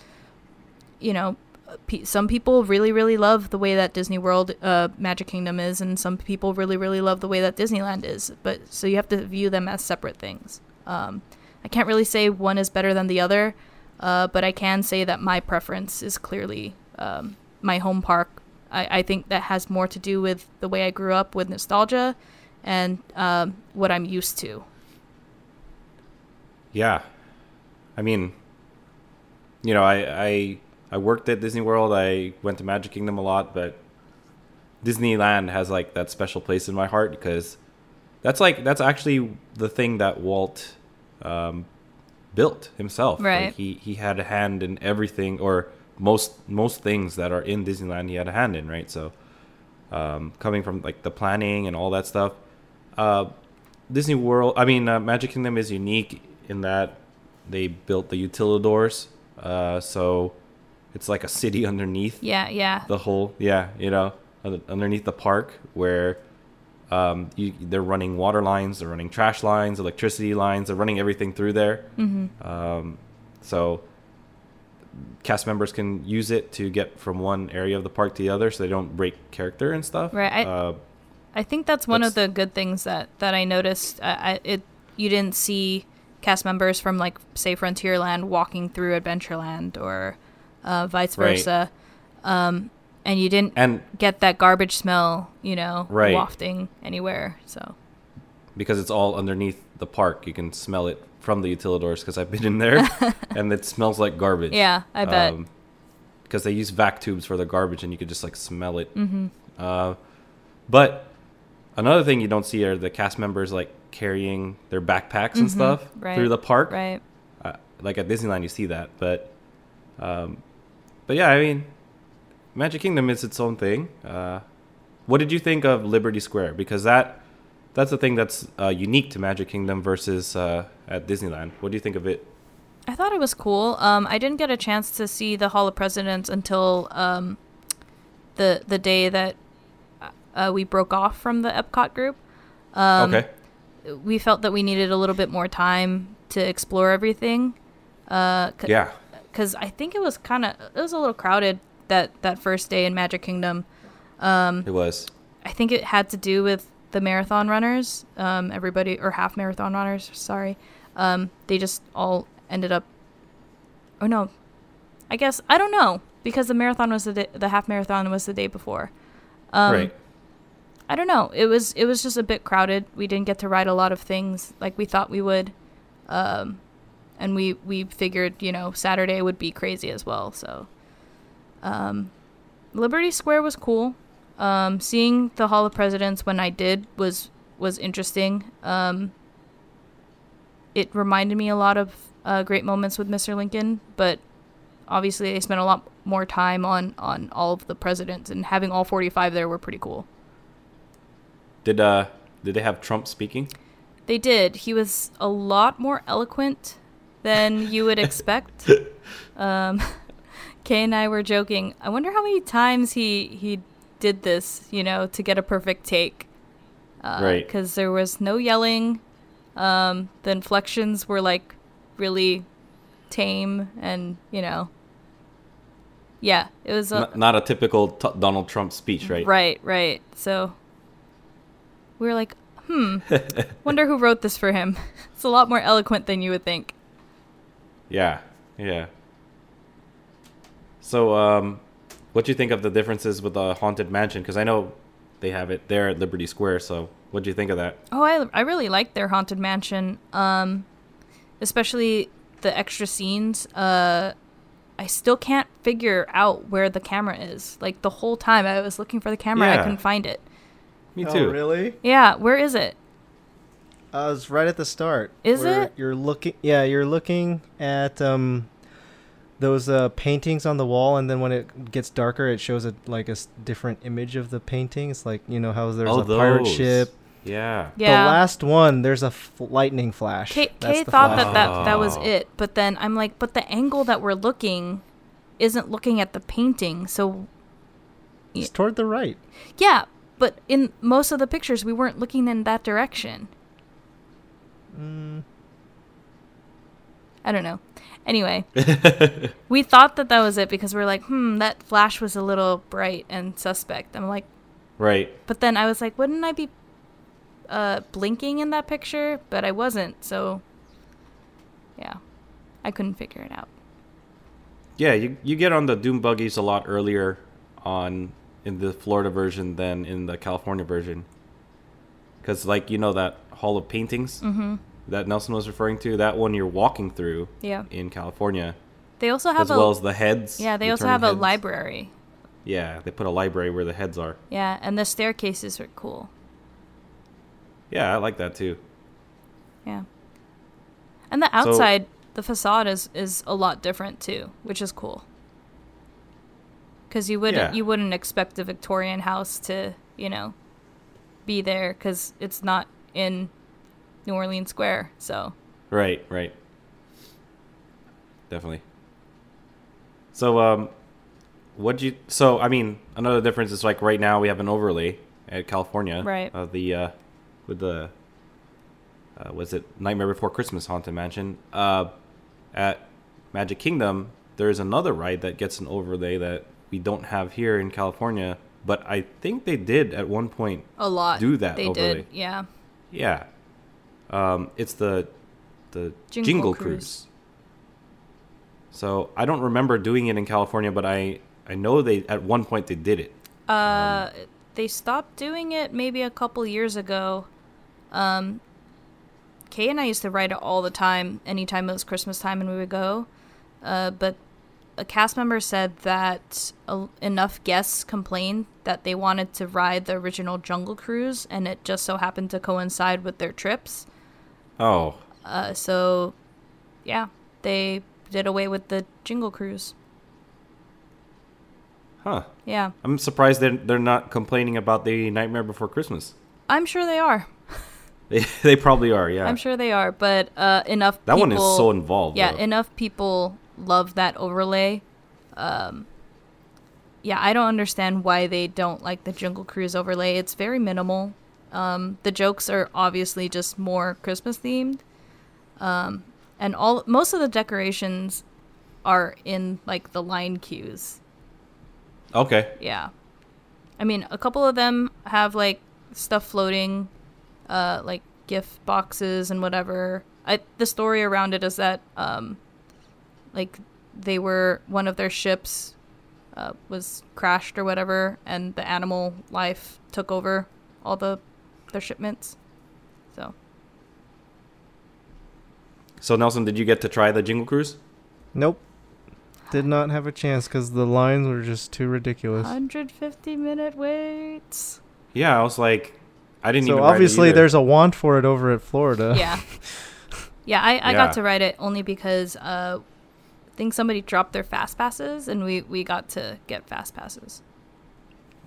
you know, some people really, really love the way that Disney World, uh, Magic Kingdom is, and some people really, really love the way that Disneyland is. But so you have to view them as separate things. Um, I can't really say one is better than the other, uh, but I can say that my preference is clearly um, my home park. I, I think that has more to do with the way I grew up with nostalgia and um, what I'm used to. Yeah, I mean, you know, I I I worked at Disney World. I went to Magic Kingdom a lot, but Disneyland has like that special place in my heart because that's like that's actually the thing that Walt um, built himself. Right. Like he he had a hand in everything, or most most things that are in Disneyland. He had a hand in, right? So, um, coming from like the planning and all that stuff. Uh, Disney World, I mean, uh, Magic Kingdom is unique in that they built the utilidors. Uh, so it's like a city underneath Yeah, yeah. the whole, yeah, you know, underneath the park where um, you, they're running water lines, they're running trash lines, electricity lines, they're running everything through there. Mm-hmm. Um, so cast members can use it to get from one area of the park to the other so they don't break character and stuff. Right, I- uh, I think that's one of the good things that that I noticed. I, I it you didn't see cast members from like say Frontierland walking through Adventureland or uh, vice Right. versa, um, and you didn't and get that garbage smell, you know, Right. wafting anywhere. So because it's all underneath the park, you can smell it from the utilidors because I've been in there and it smells like garbage. yeah, I bet. because they use vac tubes for the garbage and you could just like smell it. mm-hmm. Uh, but another thing you don't see are the cast members like carrying their backpacks and Mhm, stuff right, through the park. Right. Uh, like at Disneyland, you see that, but um, but yeah, I mean, Magic Kingdom is its own thing. Uh, what did you think of Liberty Square? Because that that's the thing that's uh, unique to Magic Kingdom versus uh, at Disneyland. What do you think of it? I thought it was cool. Um, I didn't get a chance to see the Hall of Presidents until um, the the day that uh, we broke off from the Epcot group. Um, okay. we felt that we needed a little bit more time to explore everything. Uh, Yeah. Because I think it was kind of it was a little crowded that that first day in Magic Kingdom. Um, It was. I think it had to do with the marathon runners. Um, everybody or half marathon runners, sorry. Um, they just all ended up. Oh no, I guess I don't know because the marathon was the day, the half marathon was the day before. Um, right. I don't know. It was it was just a bit crowded. We didn't get to ride a lot of things like we thought we would. Um, and we we figured, you know, Saturday would be crazy as well. So um, Liberty Square was cool. Um, seeing the Hall of Presidents when I did was was interesting. Um, it reminded me a lot of uh, great moments with Mr. Lincoln, but obviously they spent a lot more time on on all of the presidents and having all 45 there were pretty cool. Did uh did they have Trump speaking? They did. He was a lot more eloquent than you would expect. um, Kay and I were joking. I wonder how many times he he did this, you know, to get a perfect take. Uh, Right. Because there was no yelling. Um, the inflections were like really tame, and you know, yeah, it was a, N- not a typical t- Donald Trump speech, right? Right, right. So we were like, hmm, wonder who wrote this for him. It's a lot more eloquent than you would think. Yeah, yeah. So, um, what do you think of the differences with the haunted mansion? Because I know they have it there at Liberty Square. So, what do you think of that? Oh, I, I really liked their haunted mansion. Um, especially the extra scenes. Uh, I still can't figure out where the camera is. Like the whole time I was looking for the camera, I couldn't find it. Me Oh, too. really? Yeah, where is it? Uh, it's right at the start. Is where it? You're looking. Yeah, you're looking at um, those uh, paintings on the wall, and then when it gets darker, it shows a like a s- different image of the painting. It's like you know how there's oh, a pirate ship. Yeah. Yeah. The last one, there's a f- lightning flash. Kay, That's Kay the thought flash. that, that that was it, but then I'm like, but the angle that we're looking isn't looking at the painting, so It's toward the right. yeah. But in most of the pictures, we weren't looking in that direction. Mm, I don't know. Anyway, we thought that that was it because we are like, hmm, that flash was a little bright and suspect. I'm like, Right. but then I was like, wouldn't I be uh, blinking in that picture? But I wasn't, so yeah, I couldn't figure it out. Yeah, you you get on the Doom buggies a lot earlier on in the Florida version than in the California version. Cuz like you know that Hall of Paintings Mm-hmm. that Nelson was referring to, that one you're walking through Yeah. in California They also have as a well as the heads. yeah. They the also have a library. Yeah, they put a library where the heads are. Yeah, and the staircases are cool. Yeah, I like that too. Yeah. And the So- outside, the facade is is a lot different too, which is cool. Cuz you wouldn't Yeah. you wouldn't expect a Victorian house to, you know, be there cuz it's not in New Orleans Square. So, Right, right. Definitely. So, um, what do you? So, I mean, another difference is like right now we have an overlay at California, Right. Of the uh, with the uh, was it Nightmare Before Christmas Haunted Mansion? Uh, at Magic Kingdom, there's another ride that gets an overlay that we don't have here in California, but I think they did at one point. a lot Do that they overlay. did. Yeah. Yeah, um, it's the the Jingle Jingle, Cruise. Cruise. So I don't remember doing it in California, but I I know they at one point they did it. Uh, they stopped doing it maybe a couple years ago. Um, Kay and I used to ride it all the time, anytime it was Christmas time and we would go. Uh, but a cast member said that a, enough guests complained that they wanted to ride the original Jungle Cruise, and it just so happened to coincide with their trips. Oh, Uh, so, yeah, they did away with the Jingle Cruise. huh. Yeah, I'm surprised they're they're not complaining about the Nightmare Before Christmas. I'm sure they are. They they probably are. Yeah. I'm sure they are, but uh, enough. that one is so involved. Yeah, though. enough people love that overlay. Um, yeah, I don't understand why they don't like the Jungle Cruise overlay. It's very minimal. Um, the jokes are obviously just more Christmas themed, um, and all most of the decorations are in like the line cues. okay. Yeah. I mean, a couple of them have like stuff floating, uh, like gift boxes and whatever. I the story around it is that um, like they were one of their ships uh, was crashed or whatever, and the animal life took over. all the their shipments. So So Nelson, did you get to try the Jingle Cruise? Nope. Did not have a chance because the lines were just too ridiculous. 150 minute waits. Yeah, I was like, I didn't So even. obviously there's a want for it over at Florida. Yeah. Yeah, I, I Yeah. got to ride it only because uh, I think somebody dropped their fast passes and we, we got to get fast passes.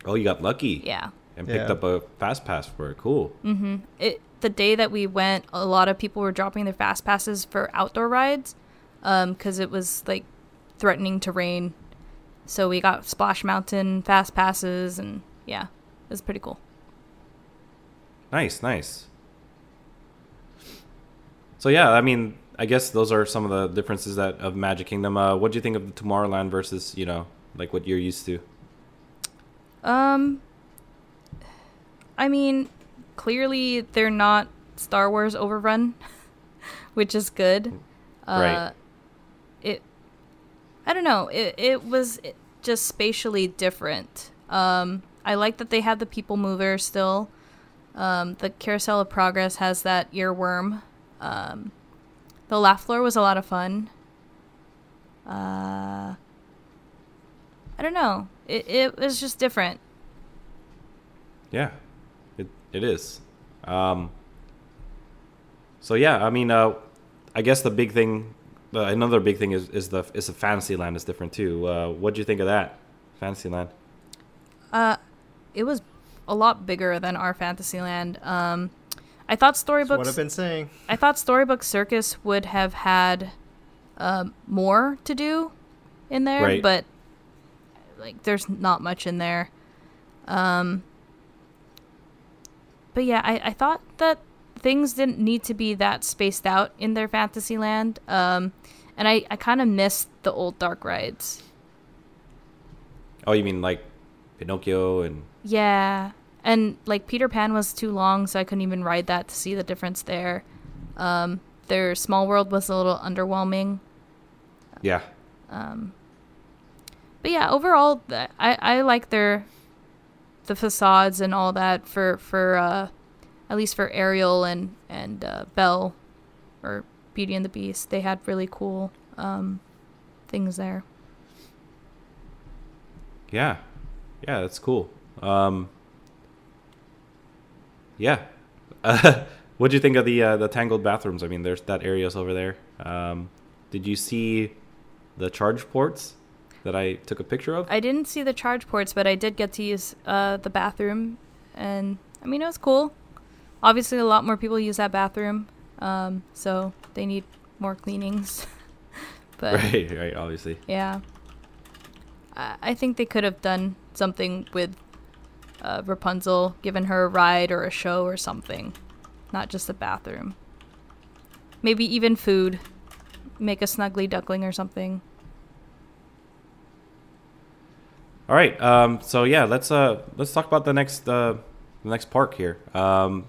Oh, you got lucky. Yeah. And picked Yeah. up a fast pass for it. Cool. Mm-hmm. It the day that we went, a lot of people were dropping their fast passes for outdoor rides, because it was like threatening to rain. So we got Splash Mountain fast passes, and yeah, it was pretty cool. Nice, nice. So yeah, I mean, I guess those are some of the differences that of Magic Kingdom. Uh, what do you think of the Tomorrowland versus you know like what you're used to? Um, I mean, clearly they're not Star Wars overrun, which is good. Uh, Right. It, I don't know. It it was just spatially different. Um, I like that they have the people mover still. Um, the Carousel of Progress has that earworm. Um, the laugh floor was a lot of fun. Uh, I don't know. It it was just different. Yeah, it it is. Um, so yeah, I mean, uh, I guess the big thing, uh, another big thing is is the is the Fantasyland is different too. Uh, what do you think of that, Fantasyland? Uh, it was a lot bigger than our Fantasyland. Um, I thought That's what I've been saying. I thought Storybook Circus would have had um, more to do in there, Right. but like there's not much in there. Um, but yeah, I, I thought that things didn't need to be that spaced out in their Fantasyland. Um, and I, I kind of missed the old dark rides. Oh, you mean like Pinocchio and Yeah. And like Peter Pan was too long, so I couldn't even ride that to see the difference there. Um, their Small World was a little underwhelming. yeah, Um, But yeah, overall, I, I like their the facades and all that for for uh, at least for Ariel and and uh, Belle or Beauty and the Beast. They had really cool um, things there. yeah, yeah. That's cool. Um, yeah. Uh, what do you think of the uh, the tangled bathrooms? I mean, there's that area's over there. Um, did you see the charge ports that I took a picture of? I didn't see the charge ports, but I did get to use uh, the bathroom, and I mean it was cool. Obviously, a lot more people use that bathroom, um, so they need more cleanings. but right, right. Obviously. yeah, I, I think they could have done something with uh, Rapunzel, giving her a ride or a show or something, not just a bathroom. Maybe even food. Make a snuggly duckling or something. All right. Um, so yeah, let's uh, let's talk about the next uh, the next park here. Um,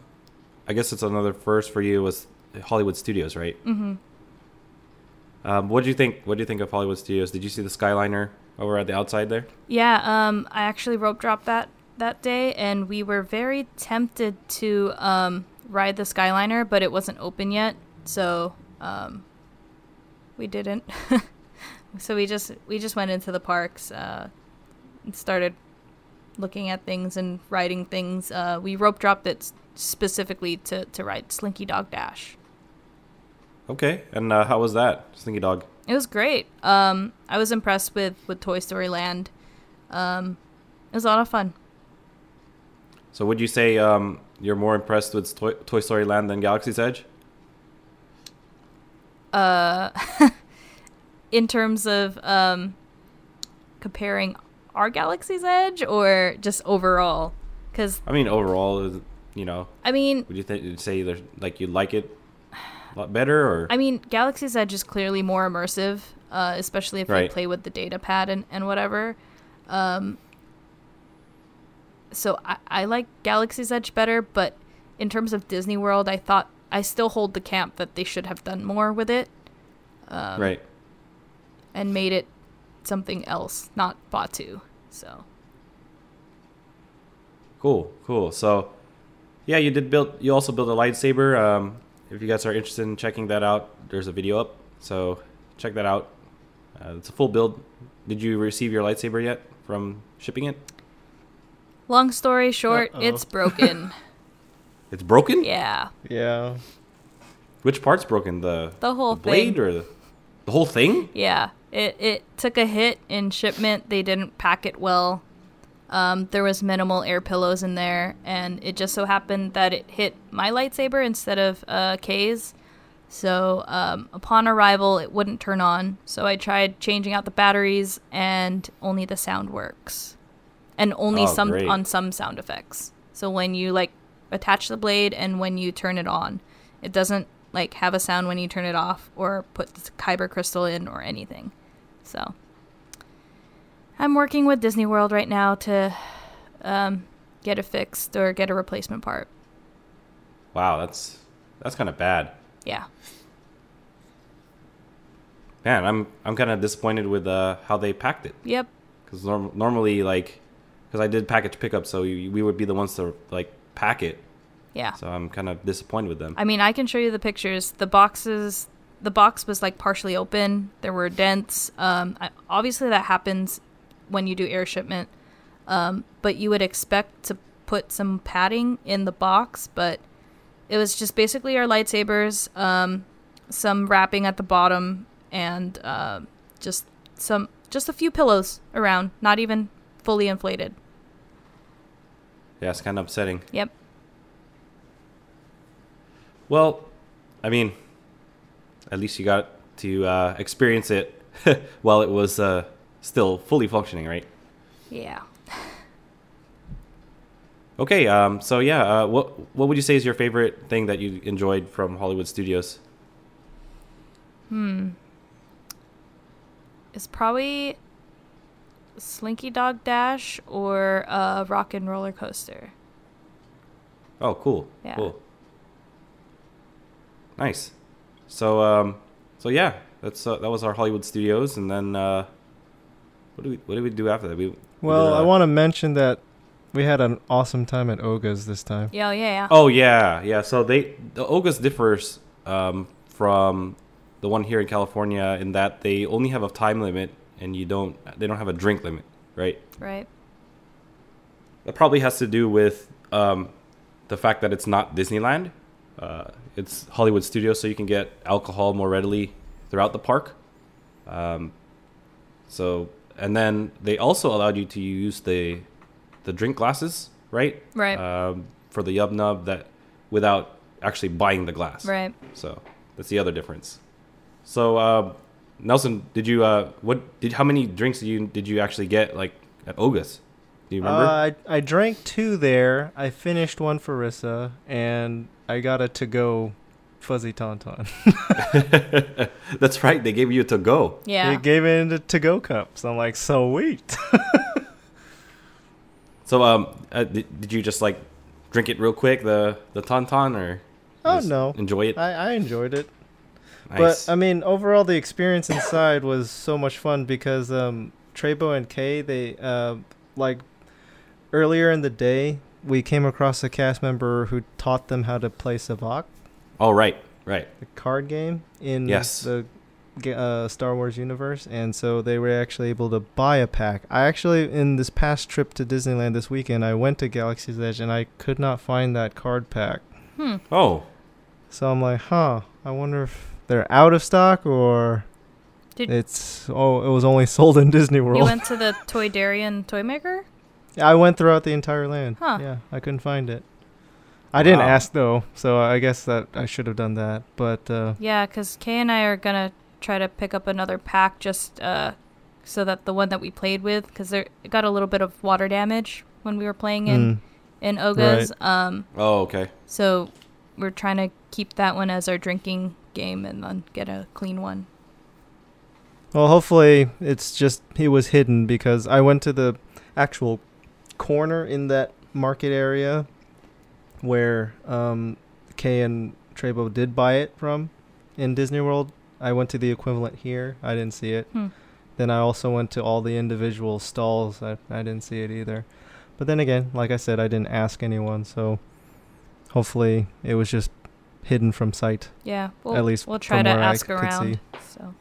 I guess it's another first for you was Hollywood Studios, right? Mm-hmm. Um, what do you think? What do you think of Hollywood Studios? Did you see the Skyliner over at the outside there? Yeah, um, I actually rope dropped that that day, and we were very tempted to um, ride the Skyliner, but it wasn't open yet, so um, we didn't. so we just we just went into the parks uh, and started looking at things and riding things. Uh, we rope dropped it specifically to to ride Slinky Dog Dash. Okay. And uh, how was that, Slinky Dog? It was great. Um, I was impressed with with Toy Story Land. Um, it was a lot of fun. So would you say um, you're more impressed with Toy, Toy Story Land than Galaxy's Edge? uh in terms of um comparing our galaxy's edge or just overall because I mean, overall, is- you know, i mean would you say there's like you like it a lot better, or i mean galaxy's edge is clearly more immersive uh especially if Right. you play with the data pad and, and whatever um so I, I like galaxy's edge better but in terms of disney world i thought i still hold the camp that they should have done more with it um, right? and made it something else, not Batuu. So Cool, cool. So, yeah, you did build. You also built a lightsaber. Um, if you guys are interested in checking that out, there's a video up. So check that out. Uh, it's a full build. Did you receive your lightsaber yet from shipping it? Long story short, Uh-oh. it's broken. It's broken. yeah, Yeah. Which part's broken? The the whole the blade thing. or the, the whole thing? Yeah, it it took a hit in shipment. They didn't pack it well. Um, there was minimal air pillows in there, and it just so happened that it hit my lightsaber instead of uh, Kay's. So um, upon arrival, it wouldn't turn on. So I tried changing out the batteries, and only the sound works, and only Oh, some great. on some sound effects. So when you like attach the blade and when you turn it on, it doesn't like have a sound when you turn it off or put the kyber crystal in or anything. So I'm working with Disney World right now to um, get it fixed or get a replacement part. Wow, that's that's kind of bad. Yeah. Man, I'm I'm kind of disappointed with uh, how they packed it. Yep. Because norm- normally, like, because I did package pickup, so we, we would be the ones to like pack it. Yeah. So I'm kind of disappointed with them. I mean, I can show you the pictures. The boxes, the box was like partially open. There were dents. Um, I, obviously, that happens when you do air shipment. Um, but you would expect to put some padding in the box, but it was just basically our lightsabers, um, some wrapping at the bottom, and uh, just some just a few pillows around, not even fully inflated. Yeah, it's kind of upsetting. Yep. Well, I mean, at least you got to uh, experience it while it was uh, still fully functioning, right? Yeah. Okay, um, so yeah, uh, what what would you say is your favorite thing that you enjoyed from Hollywood Studios? Hmm. It's probably Slinky Dog Dash or uh, Rock and Roller Coaster. Oh, cool, Yeah. cool, nice. So, um, so yeah, that's uh, that was our Hollywood Studios, and then uh, what do we what did we do after that? We we Well, did, I uh, want to mention that we had an awesome time at Oga's this time. Yeah, yeah, yeah. Oh yeah, yeah. So they the Oga's differs um, from the one here in California in that they only have a time limit and you don't they don't have a drink limit, right? Right. That probably has to do with um, the fact that it's not Disneyland. Uh, it's Hollywood Studios, so you can get alcohol more readily throughout the park. Um, so and then they also allowed you to use the the drink glasses, right? Right. Um, for the Yub Nub that without actually buying the glass. Right. So that's the other difference. So uh, Nelson, did you uh, what did how many drinks did you did you actually get like at Oga's? Do you remember? Uh, I I drank two there. I finished one for Rissa, and I got a to go fuzzy tauntaun. That's right. They gave you a to go. Yeah. They gave it in the to go cups. I'm like, so sweet. So um, uh, did, did you just like drink it real quick the the tauntaun or Oh, no. enjoy it? I, I enjoyed it. Nice. But I mean, overall, the experience inside was so much fun because um, Trebo and Kay, they uh, like earlier in the day, we came across a cast member who taught them how to play Sabacc, oh right, right. the card game in Yes. the uh, Star Wars universe, and so they were actually able to buy a pack. I actually, in this past trip to Disneyland this weekend, I went to Galaxy's Edge and I could not find that card pack. Hmm. Oh, So I'm like, huh, I wonder if they're out of stock or Did- it's oh, it was only sold in Disney World. You went to the Toydarian Toymaker? Yeah, I went throughout the entire land. Huh. Yeah, I couldn't find it. I didn't Wow. ask though, so I guess that I should have done that. But uh, Yeah, because Kay and I are going to try to pick up another pack just uh, so that the one that we played with, because it got a little bit of water damage when we were playing in, mm, in Oga's. Um, oh okay. So we're trying to keep that one as our drinking game and then get a clean one. well, hopefully it's just it was hidden because I went to the actual corner in that market area where um, Kay and Trebo did buy it from in Disney World. I went to the equivalent here. I didn't see it. Hmm. Then I also went to all the individual stalls. I, I didn't see it either. But then again, like I said, I didn't ask anyone, so hopefully it was just hidden from sight. Yeah, we'll, At least we'll try from to where I ask could around. see. So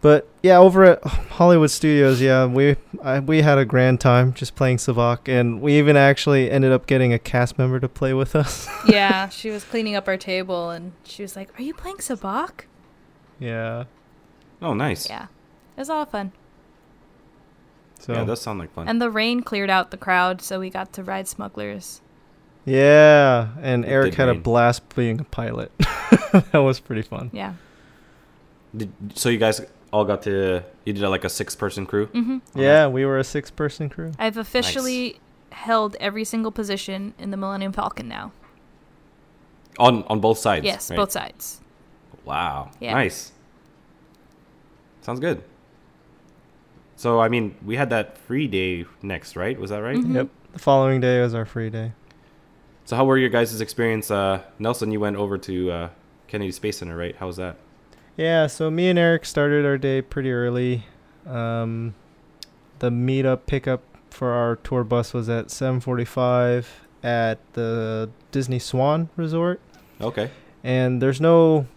But yeah, over at Hollywood Studios, yeah, we I, we had a grand time just playing Sabacc, and we even actually ended up getting a cast member to play with us. yeah, she was cleaning up our table and she was like, "Are you playing Sabacc?" yeah. Oh, nice. Yeah, it was a lot of fun. So yeah, it does sound like fun. And the rain cleared out the crowd, so we got to ride smugglers. Yeah, and It Eric did had a blast being a pilot. that was pretty fun. Yeah. Did, so you guys all got to you did like a six person crew. Mm-hmm. Yeah, we were a six-person crew. I've officially held every single position in the Millennium Falcon now. On on both sides. yes, right? both sides. Wow. Yeah. Nice. Sounds good. So I mean, we had that free day next, right? Was that right? Mhm. Yep. The following day was our free day. So how were your guys' experience? Uh, Nelson, you went over to uh, Kennedy Space Center, right? How was that? Yeah, so me and Eric started our day pretty early. Um, the meetup pickup for our tour bus was at 7:45 at the Disney Swan Resort, Okay. and there's no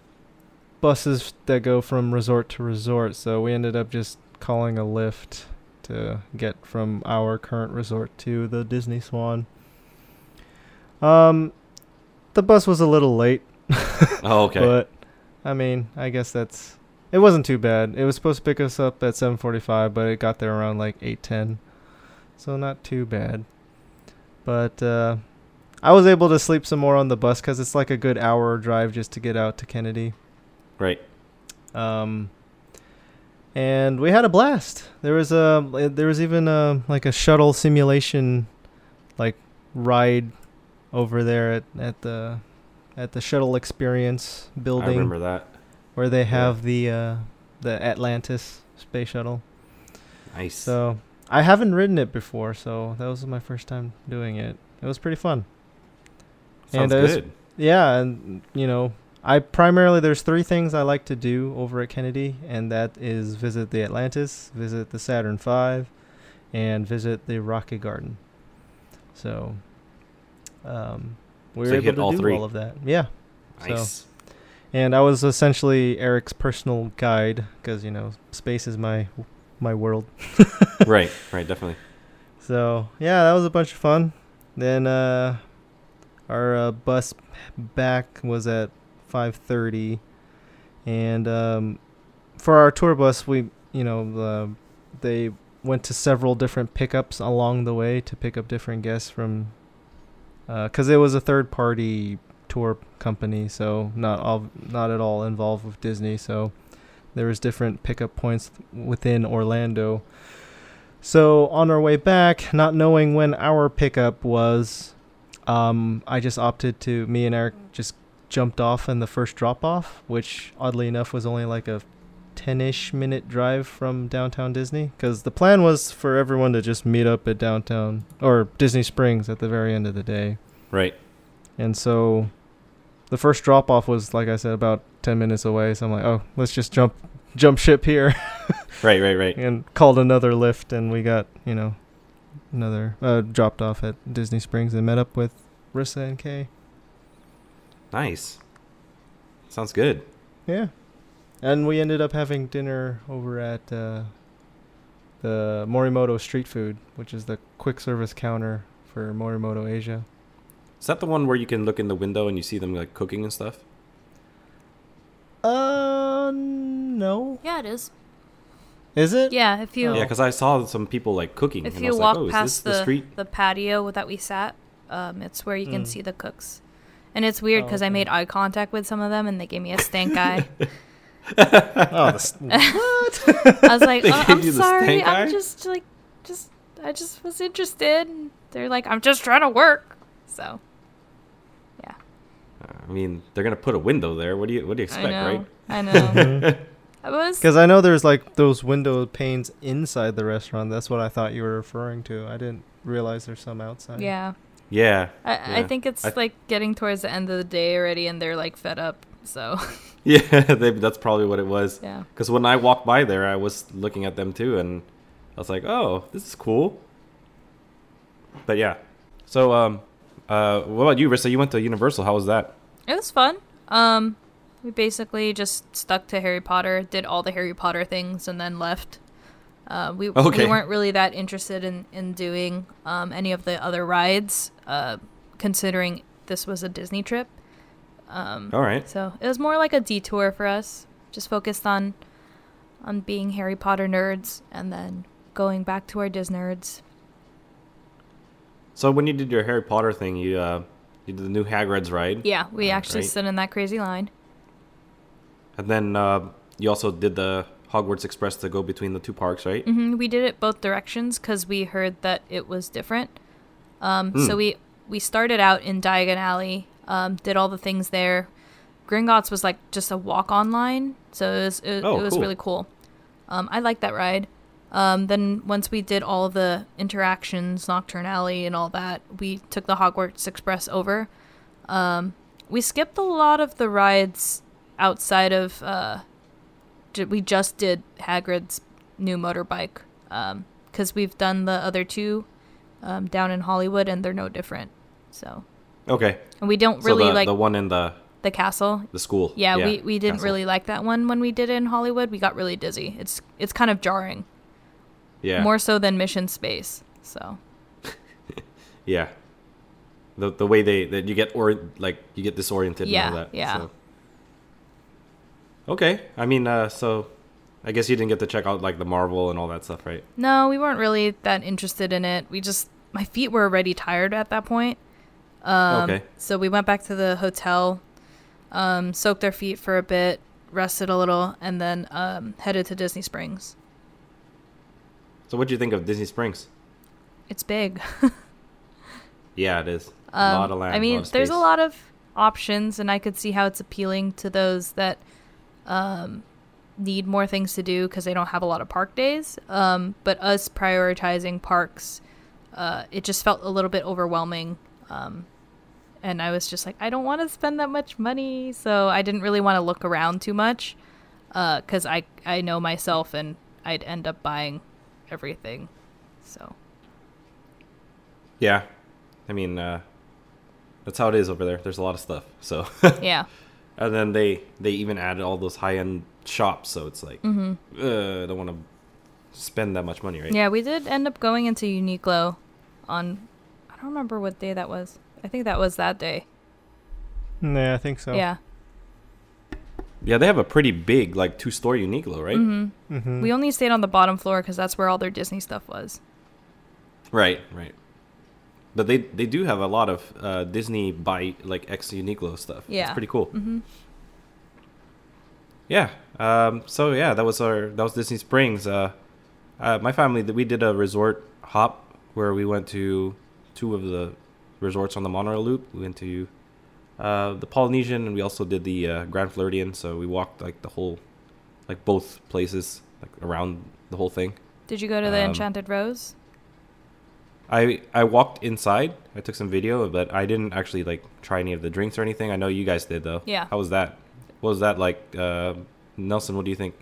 buses that go from resort to resort, so we ended up just calling a Lyft to get from our current resort to the Disney Swan. Um, the bus was a little late. Oh, okay. But I mean, I guess that's it wasn't too bad. It was supposed to pick us up at 7:45, but it got there around like 8:10. So not too bad. But uh I was able to sleep some more on the bus cuz it's like a good hour drive just to get out to Kennedy. right. Um and we had a blast. There was a there was even a like a shuttle simulation like ride over there at at the at the shuttle experience building. I remember that. where they Yeah. have the uh, the Atlantis space shuttle. Nice. So I haven't ridden it before, so that was my first time doing it. It was pretty fun. Sounds and, it's- good. Yeah, and you know, I primarily there's three things I like to do over at Kennedy, and that is visit the Atlantis, visit the Saturn V, and visit the Rocket Garden. So, um, we So were able to all do three. all of that. Yeah. Nice. and I was essentially Eric's personal guide because you know space is my my world. right. Right. Definitely. So yeah, that was a bunch of fun. Then uh, our uh, bus back was at 5:30, and um, for our tour bus, we you know uh, they went to several different pickups along the way to pick up different guests from because it was a third party tour company, so not all not at all involved with Disney. So there was different pickup points within Orlando. So on our way back, not knowing when our pickup was, um, I just opted to me and Eric just jumped off in the first drop off, which oddly enough was only like a 10-ish minute drive from downtown Disney because the plan was for everyone to just meet up at downtown or Disney Springs at the very end of the day. Right. And so the first drop off was like I said about 10 minutes away, so I'm like, "Oh, let's just jump jump ship here." Right. Right. Right. and called another Lyft and we got you know another uh, dropped off at disney springs and met up with rissa and kay Nice. Sounds good. yeah and we ended up having dinner over at uh, the morimoto street food which is the quick service counter for morimoto asia Is that the one where you can look in the window and you see them like cooking and stuff? uh no Yeah, it is. is it Yeah, if you Oh. Yeah, because I saw some people like cooking. if and I you was walk like, oh, past the, the street? the patio that we sat, um, it's where you can Mm. see the cooks. And it's weird Oh, because I made eye contact with some of them, and they gave me a stank eye. oh this, I was like, oh, "I'm sorry, I'm eye? just like, just I just was interested." And they're like, "I'm just trying to work." So yeah. I mean, they're gonna put a window there. What do you What do you I expect, know, right? I know. Mm-hmm. I was because i know there's like those window panes inside the restaurant that's what i thought you were referring to i didn't realize there's some outside yeah. Yeah. I, I think it's I- like getting towards the end of the day already, and they're like fed up. So Yeah. they, that's probably what it was. yeah, Because when I walked by there, I was looking at them too, and I was like, "Oh, this is cool." But yeah, so um, Uh, what about you, Rissa? You went to Universal. How was that? It was fun. Um, we basically just stuck to Harry Potter, did all the Harry Potter things, and then left. Uh, we Okay. we weren't really that interested in in doing um, any of the other rides, uh, considering this was a Disney trip. Um, All right. so it was more like a detour for us, just focused on on being Harry Potter nerds, and then going back to our Disney nerds. So when you did your Harry Potter thing, you uh, you did the new Hagrid's ride, Yeah, we Oh, actually great. stood in that crazy line. and then uh, you also did the Hogwarts Express to go between the two parks, right? Mm-hmm. We did it both directions because we heard that it was different. Um, So Hmm. we we started out in Diagon Alley, um, did all the things there. Gringotts was like just a walk on line, so it was it, Oh, it was cool. really cool. Um, I liked that ride. Um, then once we did all the interactions, Knockturn Alley, and all that, we took the Hogwarts Express over. Um, we skipped a lot of the rides outside of. Uh, we just did Hagrid's new motorbike because we've done the other two um, down in Hollywood, and they're no different. So, Okay. and we don't So really the, like the one in the the castle. the school. Yeah, we, we didn't castle. really like that one when we did it in Hollywood. We got really dizzy. It's it's kind of jarring, Yeah. more so than Mission Space. So Yeah. The the way they that you get or like you get disoriented Yeah, and all that. yeah. So. Okay. I mean, uh, so I guess you didn't get to check out like the Marvel and all that stuff, right? no, we weren't really that interested in it. We just my feet were already tired at that point. Um, Okay. So we went back to the hotel, um, soaked our feet for a bit, rested a little, and then um, headed to Disney Springs. So what do you think of Disney Springs? It's big. Yeah, it is. a Um, lot of land. I mean, of there's a lot of options, and I could see how it's appealing to those that um, need more things to do because they don't have a lot of park days. Um, but us prioritizing parks, uh, it just felt a little bit overwhelming. Um, and I was just like, I don't want to spend that much money, so I didn't really want to look around too much because I I know myself, and I'd end up buying everything. So Yeah. I mean, uh, that's how it is over there. There's a lot of stuff. So, yeah. and then they they even added all those high end shops. So it's like, Mm-hmm. uh, I don't want to spend that much money, right? Yeah, we did end up going into Uniqlo on I don't remember what day that was. I think that was that day. Yeah, I think so. Yeah. Yeah, they have a pretty big like two story Uniqlo, right? hmm hmm We only stayed on the bottom floor because that's where all their Disney stuff was. Right, right. But they they do have a lot of uh, Disney by like ex Uniqlo stuff. Yeah. it's pretty cool. Mm-hmm. Yeah. Um, so yeah, that was our that was Disney Springs. Uh, uh, my family we did a resort hop where we went to two of the resorts on the monorail loop. We went to uh, the Polynesian and we also did the uh, Grand Floridian. So we walked like the whole, like both places, like around the whole thing. Did you go to the Um, Enchanted Rose? I I walked inside. I took some video, but I didn't actually like try any of the drinks or anything. I know you guys did though. Yeah. How was that? What was that like? Uh, Nelson, what do you think?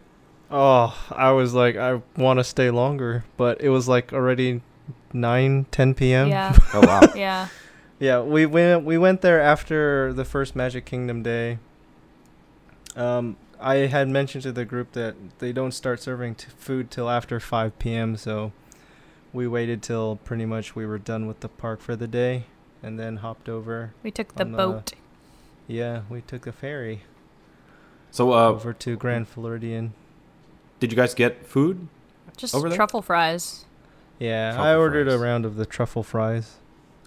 Oh, I was like, I want to stay longer, but it was like already 9, 10 p.m. Yeah. Oh wow. yeah. Yeah, we went we went there after the first Magic Kingdom day. Um, I had mentioned to the group that they don't start serving t- food till after 5 p.m. So we waited till pretty much we were done with the park for the day, and then hopped over. We took the On the- boat. Yeah, we took a ferry So uh, over to Grand Floridian. did you guys get food? Just over there? truffle fries. Yeah, I ordered fries. a round of the truffle fries.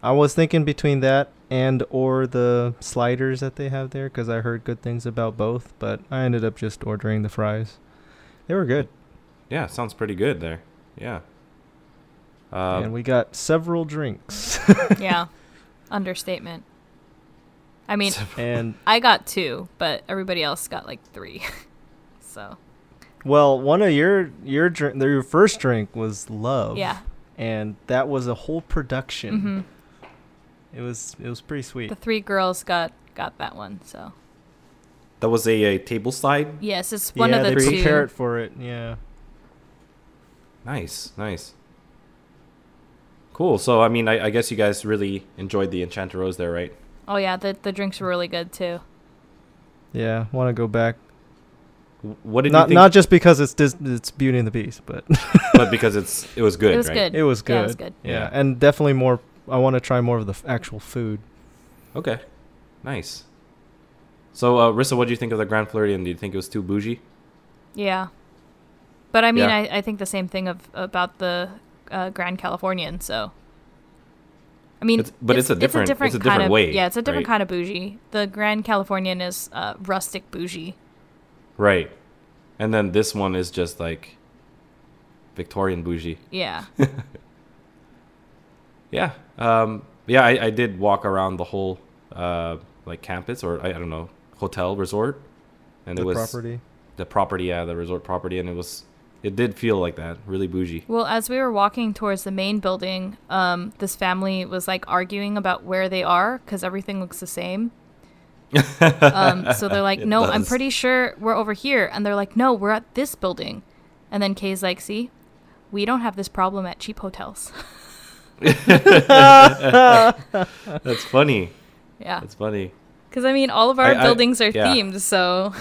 I was thinking between that and or the sliders that they have there because I heard good things about both, but I ended up just ordering the fries. They were good, Yeah, sounds pretty good there. Yeah. Uh, and we got several drinks. yeah. Understatement. I mean, and I got two, but everybody else got like three. so, well, one of your your drink, your first drink was love. yeah. and that was a whole production. hmm It was it was pretty sweet. The three girls got got that one. So, that was a, a table side. yes, it's one yeah, of the they two. prepare it for it. Yeah. Nice, nice. Cool. So I mean, I, I guess you guys really enjoyed the Enchanted Rose there, right? Oh yeah, the the drinks were really good too. Yeah, want to go back. What did Not you think? not just because it's Dis- it's Beauty and the Beast, but but because it's it was good. it was right? good. it was good. Yeah, it was good. Yeah, Yeah. and definitely more. I want to try more of the f- actual food. Okay. Nice. So, uh, Rissa, what do you think of the Grand Floridian? Do you think it was too bougie? Yeah. But I mean, Yeah. I, I think the same thing of about the uh, Grand Californian. So, I mean, It's- but it's a different- it's a different kind different of, way, Yeah, it's a different right? kind of bougie. The Grand Californian is uh, rustic bougie. Right. And then this one is just like Victorian bougie. Yeah, Yeah. Um, yeah, I, I did walk around the whole uh, like campus or I, I don't know hotel resort, and the it was property. the property, yeah, the resort property, and it was it did feel like that, really bougie. Well, as we were walking towards the main building, um, this family was like arguing about where they are because everything looks the same. um, so they're like, "No, I'm pretty sure we're over here," and they're like, "No, we're at this building." And then Kay's like, "See, we don't have this problem at cheap hotels." That's funny. yeah, That's funny. because I mean, all of our I- I- buildings are yeah. themed, so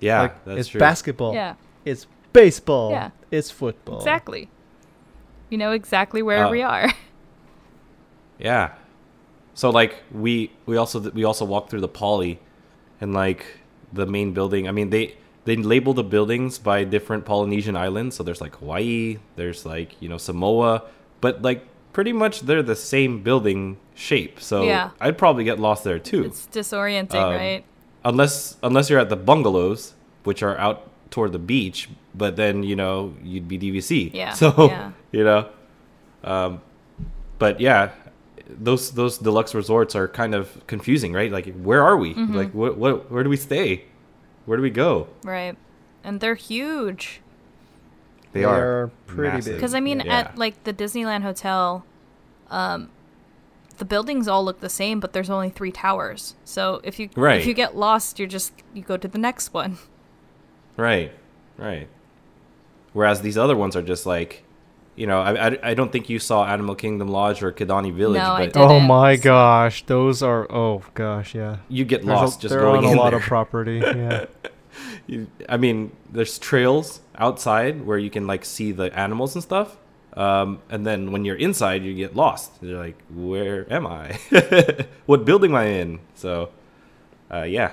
Yeah, like that's it's true. basketball. yeah, It's baseball. Yeah. It's football. exactly. We know exactly where Uh, we are. Yeah. So like we we also we also walked through the poly, and like the main building. I mean they they label the buildings by different Polynesian islands. So there's like Hawaii, there's like you know Samoa, but like pretty much they're the same building shape. So Yeah. I'd probably get lost there too, It's disorienting, Um, right? unless unless you're at the bungalows, which are out toward the beach. But then you know you'd be DVC. Yeah, So yeah. you know, um, but yeah, those those deluxe resorts are kind of confusing, right? Like, where are we? Mm-hmm. Like, what what where do we stay? Where do we go? Right. And they're huge. They, They are, are pretty massive. big. Because I mean, Yeah. at like the Disneyland Hotel, um, the buildings all look the same, but there's only three towers. So if you Right. if you get lost, you're just you go to the next one. Right, right. Whereas these other ones are just like, you know, I, I, I don't think you saw Animal Kingdom Lodge or Kidani Village, No, I but didn't. Oh my gosh, those are. Oh gosh, yeah. you get There's a- lost just they're going on a lot there. of property. Yeah. You- I mean, there's trails outside where you can like see the animals and stuff. Um, and then when you're inside, you get lost. You're like, where am I? what building am I in? So, uh, yeah,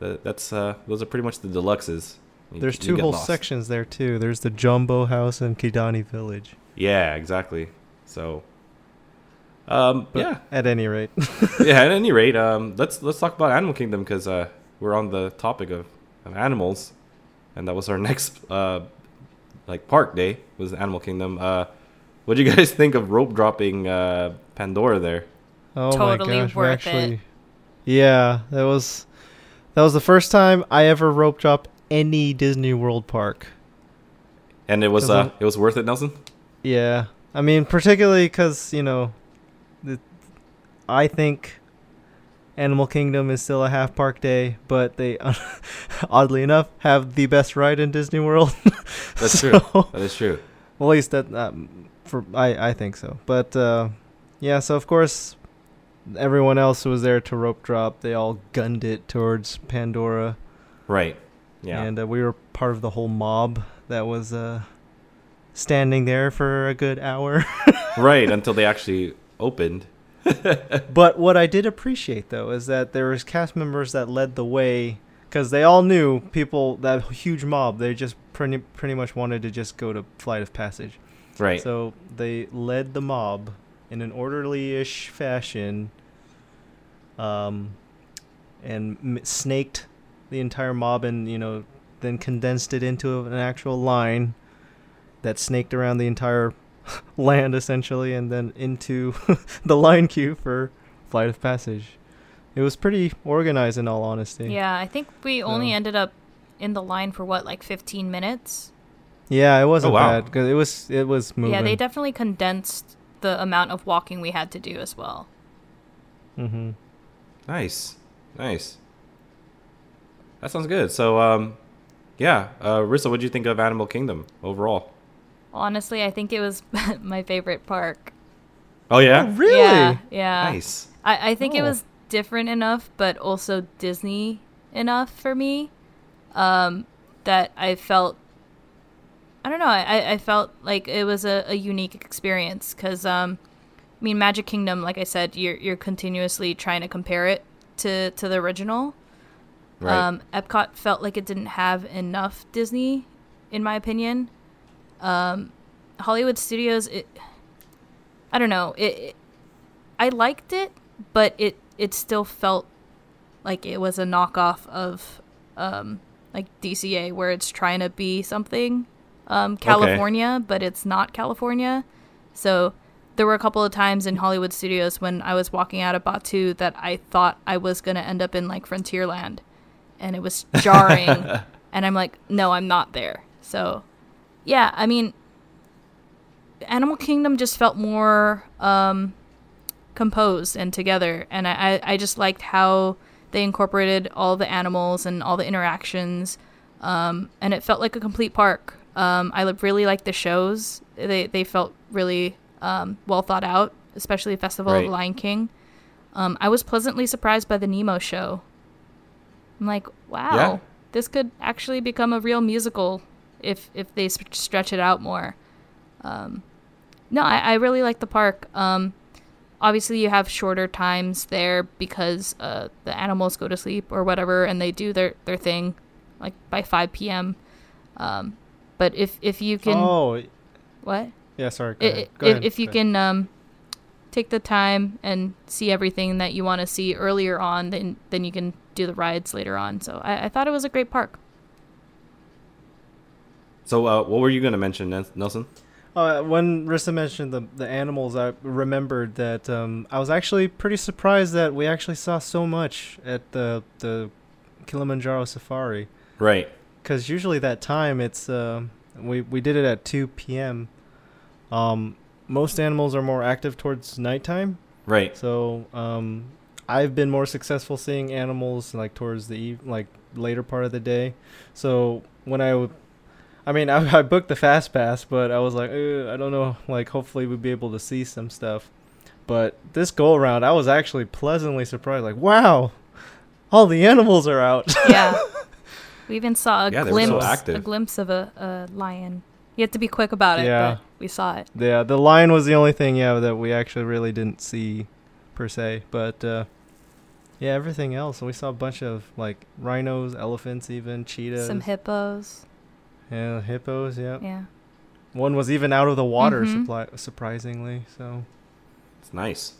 Th- that's uh, those are pretty much the deluxes. You- There's two whole lost. sections there too. There's the Jambo House and Kidani Village. Yeah, exactly. So, um, But yeah, At any rate, yeah. At any rate, um, let's let's talk about Animal Kingdom because uh, we're on the topic of, of animals, and that was our next uh, like park day was Animal Kingdom. Uh, what do you guys think of rope dropping uh, Pandora there? oh Totally my gosh, we worth it. actually. Yeah, that was that was the first time I ever rope dropped any Disney World park. And it was uh, I'm- it was worth it, Nelson. Yeah, I mean, particularly because you know, the, I think Animal Kingdom is still a half park day, but they, oddly enough, have the best ride in Disney World. That's So- true. That is true. Well, at least that um, for I I think so. But uh, yeah, so of course, everyone else was there to rope drop. They all gunned it towards Pandora, Right. Yeah. and uh, we were part of the whole mob that was uh, standing there for a good hour. right until they actually opened. but what I did appreciate though is that there was cast members that led the way because they all knew people that huge mob. They just pretty pretty much wanted to just go to Flight of Passage. Right. So they led the mob in an orderly-ish fashion, um, and m- snaked the entire mob, and you know, then condensed it into an actual line that snaked around the entire land essentially, and then into the line queue for Flight of Passage. It was pretty organized, in all honesty. Yeah, I think we only ended up in the line for what, like 15 minutes? Yeah, it wasn't Oh, wow. bad because it was it was moving. Yeah, they definitely condensed the amount of walking we had to do as well. mm-hmm. Nice, nice. That sounds good. So, um, yeah, uh, Rissa, what do you think of Animal Kingdom overall? Honestly, I think it was my favorite park. Oh yeah. Oh, really? Yeah, yeah. Nice. I, I think it Oh. was different enough, but also Disney enough for me, um, that I felt. I don't know. I, I felt like it was a, a unique experience because, um, I mean, Magic Kingdom, like I said, you're you're continuously trying to compare it to to the original. Right. Um, Epcot felt like it didn't have enough Disney, in my opinion. Um, Hollywood Studios, it, I don't know, it, it, I liked it, but it it still felt like it was a knockoff of, um, like DCA, where it's trying to be something, um, California, but it's not California. So there were a couple of times in Hollywood Studios when I was walking out of Batuu that I thought I was gonna end up in like Frontierland, and it was jarring. and I'm like, no, I'm not there. So, yeah, I mean, Animal Kingdom just felt more um, composed and together, and I, I, just liked how they incorporated all the animals and all the interactions, um, and it felt like a complete park. Um, I really liked the shows; they they felt really um, well thought out, especially Festival of Right. the Lion King. Um, I was pleasantly surprised by the Nemo show. I'm like, wow, Yeah. this could actually become a real musical if if they stretch it out more. Um, no, I, I really like the park. Um, obviously, you have shorter times there because uh, the animals go to sleep or whatever, and they do their, their thing, like by 5 p.m. Um, but if if you can, Oh, what? yeah. Sorry. Go ahead. Go if, if you can um, take the time and see everything that you want to see earlier on, then then you can do the rides later on. So I, I thought it was a great park. So, uh, what were you gonna mention, Nelson? Uh, when Rissa mentioned the the animals, I remembered that um, I was actually pretty surprised that we actually saw so much at the the Kilimanjaro Safari. Right. Because usually that time it's um we we did it at two p.m. Um, most animals are more active towards nighttime, Right. so um, I've been more successful seeing animals like towards the eve- like later part of the day. So when I, w- I mean, I, I booked the fast pass, but I was like, "Uh, I don't know. Like, hopefully we'd be able to see some stuff. But this go around, I was actually pleasantly surprised. Like, wow, all the animals are out. Yeah. we even saw a Yeah, they so glimpse, a glimpse of a, a lion. You have to be quick about it, Yeah. but we saw it. yeah, the lion was the only thing, yeah, that we actually really didn't see, per se. But uh, yeah, everything else, we saw a bunch of like rhinos, elephants, even cheetahs. Some hippos. Yeah, hippos. Yeah. Yeah. One was even out of the water, Mhm. suppli- surprisingly. So It's nice.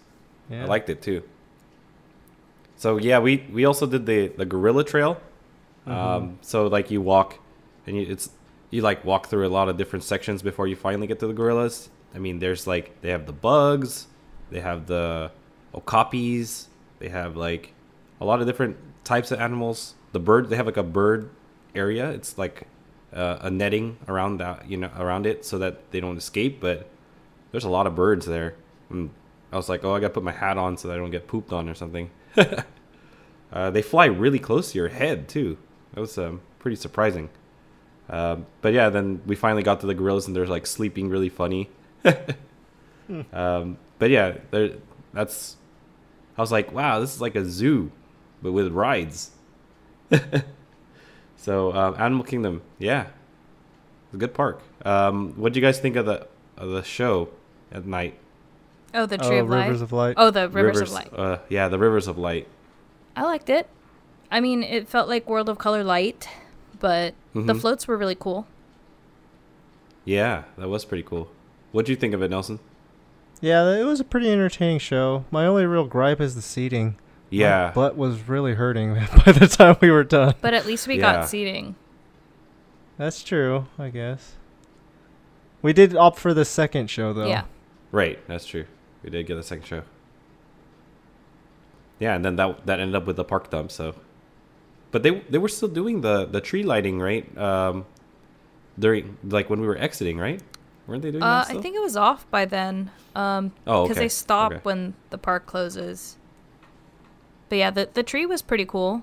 yeah, I liked it too. So yeah, we we also did the the gorilla trail. Mhm. Um, so like you walk, and you, it's you like walk through a lot of different sections before you finally get to the gorillas. I mean, there's like they have the bugs, they have the okapis, they have like a lot of different types of animals. The bird, they have like a bird area. It's like uh, a netting around that, you know, around it so that they don't escape. But there's a lot of birds there. And I was like, oh, I gotta put my hat on so that I don't get pooped on or something. uh, they fly really close to your head too. That was um, pretty surprising. Um, but yeah, then we finally got to the gorillas and they're like sleeping really funny. um, but yeah, there- that's. I was like, wow, this is like a zoo, but with rides. so um, Animal Kingdom, yeah, it's a good park. Um, what do you guys think of the of the show at night? Oh, the Tree oh, of Life. Rivers of Light. oh, the Rivers, of Light. Uh, yeah, the Rivers of Light. I liked it. I mean, it felt like World of Color Light, but the Mhm. floats were really cool. Yeah, that was pretty cool. What do you think of it, Nelson? Yeah, it was a pretty entertaining show. My only real gripe is the seating. My Yeah, butt was really hurting by the time we were done. But at least we Yeah. got seating. That's true, I guess. We did opt for the second show though. Yeah. right. That's true. We did get a second show. Yeah, and then that that ended up with the park dump. So, but they they were still doing the the tree lighting, right? Um, during like when we were exiting, right? Weren't they doing Uh, that? I think it was off by then. Um, Oh, because okay. they stop Okay. when the park closes. But yeah, the the tree was pretty cool.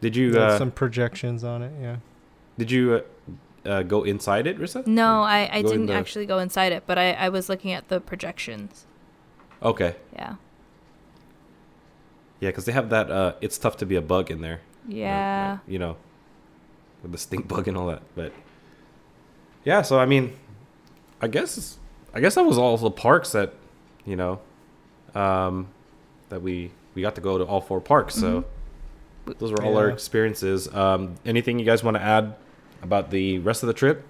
Did you There's uh, some projections on it. Yeah. did you uh, uh, go inside it, Rissa? No, I, I didn't the- actually go inside it, but I, I was looking at the projections. Okay. Yeah. Yeah, because they have that. Uh, it's tough to be a bug in there. Yeah. like, you know, with the stink bug and all that. But yeah, so I mean, I guess I guess that was all the parks that you know um, that we we got to go to all four parks. So those were all our experiences. Um, anything you guys want to add about the rest of the trip,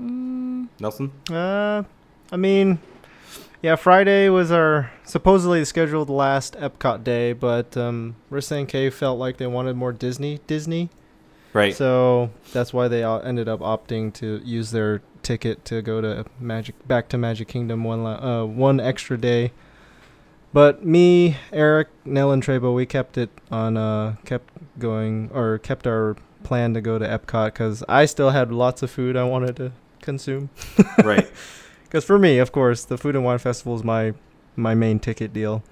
Mm, Nelson? Uh, I mean, yeah, Friday was our supposedly scheduled last Epcot day, but um, Rissa and Kay felt like they wanted more Disney. Disney. Right. So that's why they all ended up opting to use their ticket to go to Magic back to Magic Kingdom one la- uh, one extra day. But me, Eric, Nell, and Trebo, we kept it on. Uh, kept going or kept our plan to go to Epcot because I still had lots of food I wanted to consume. right. Because for me, of course, the Food and Wine Festival is my my main ticket deal.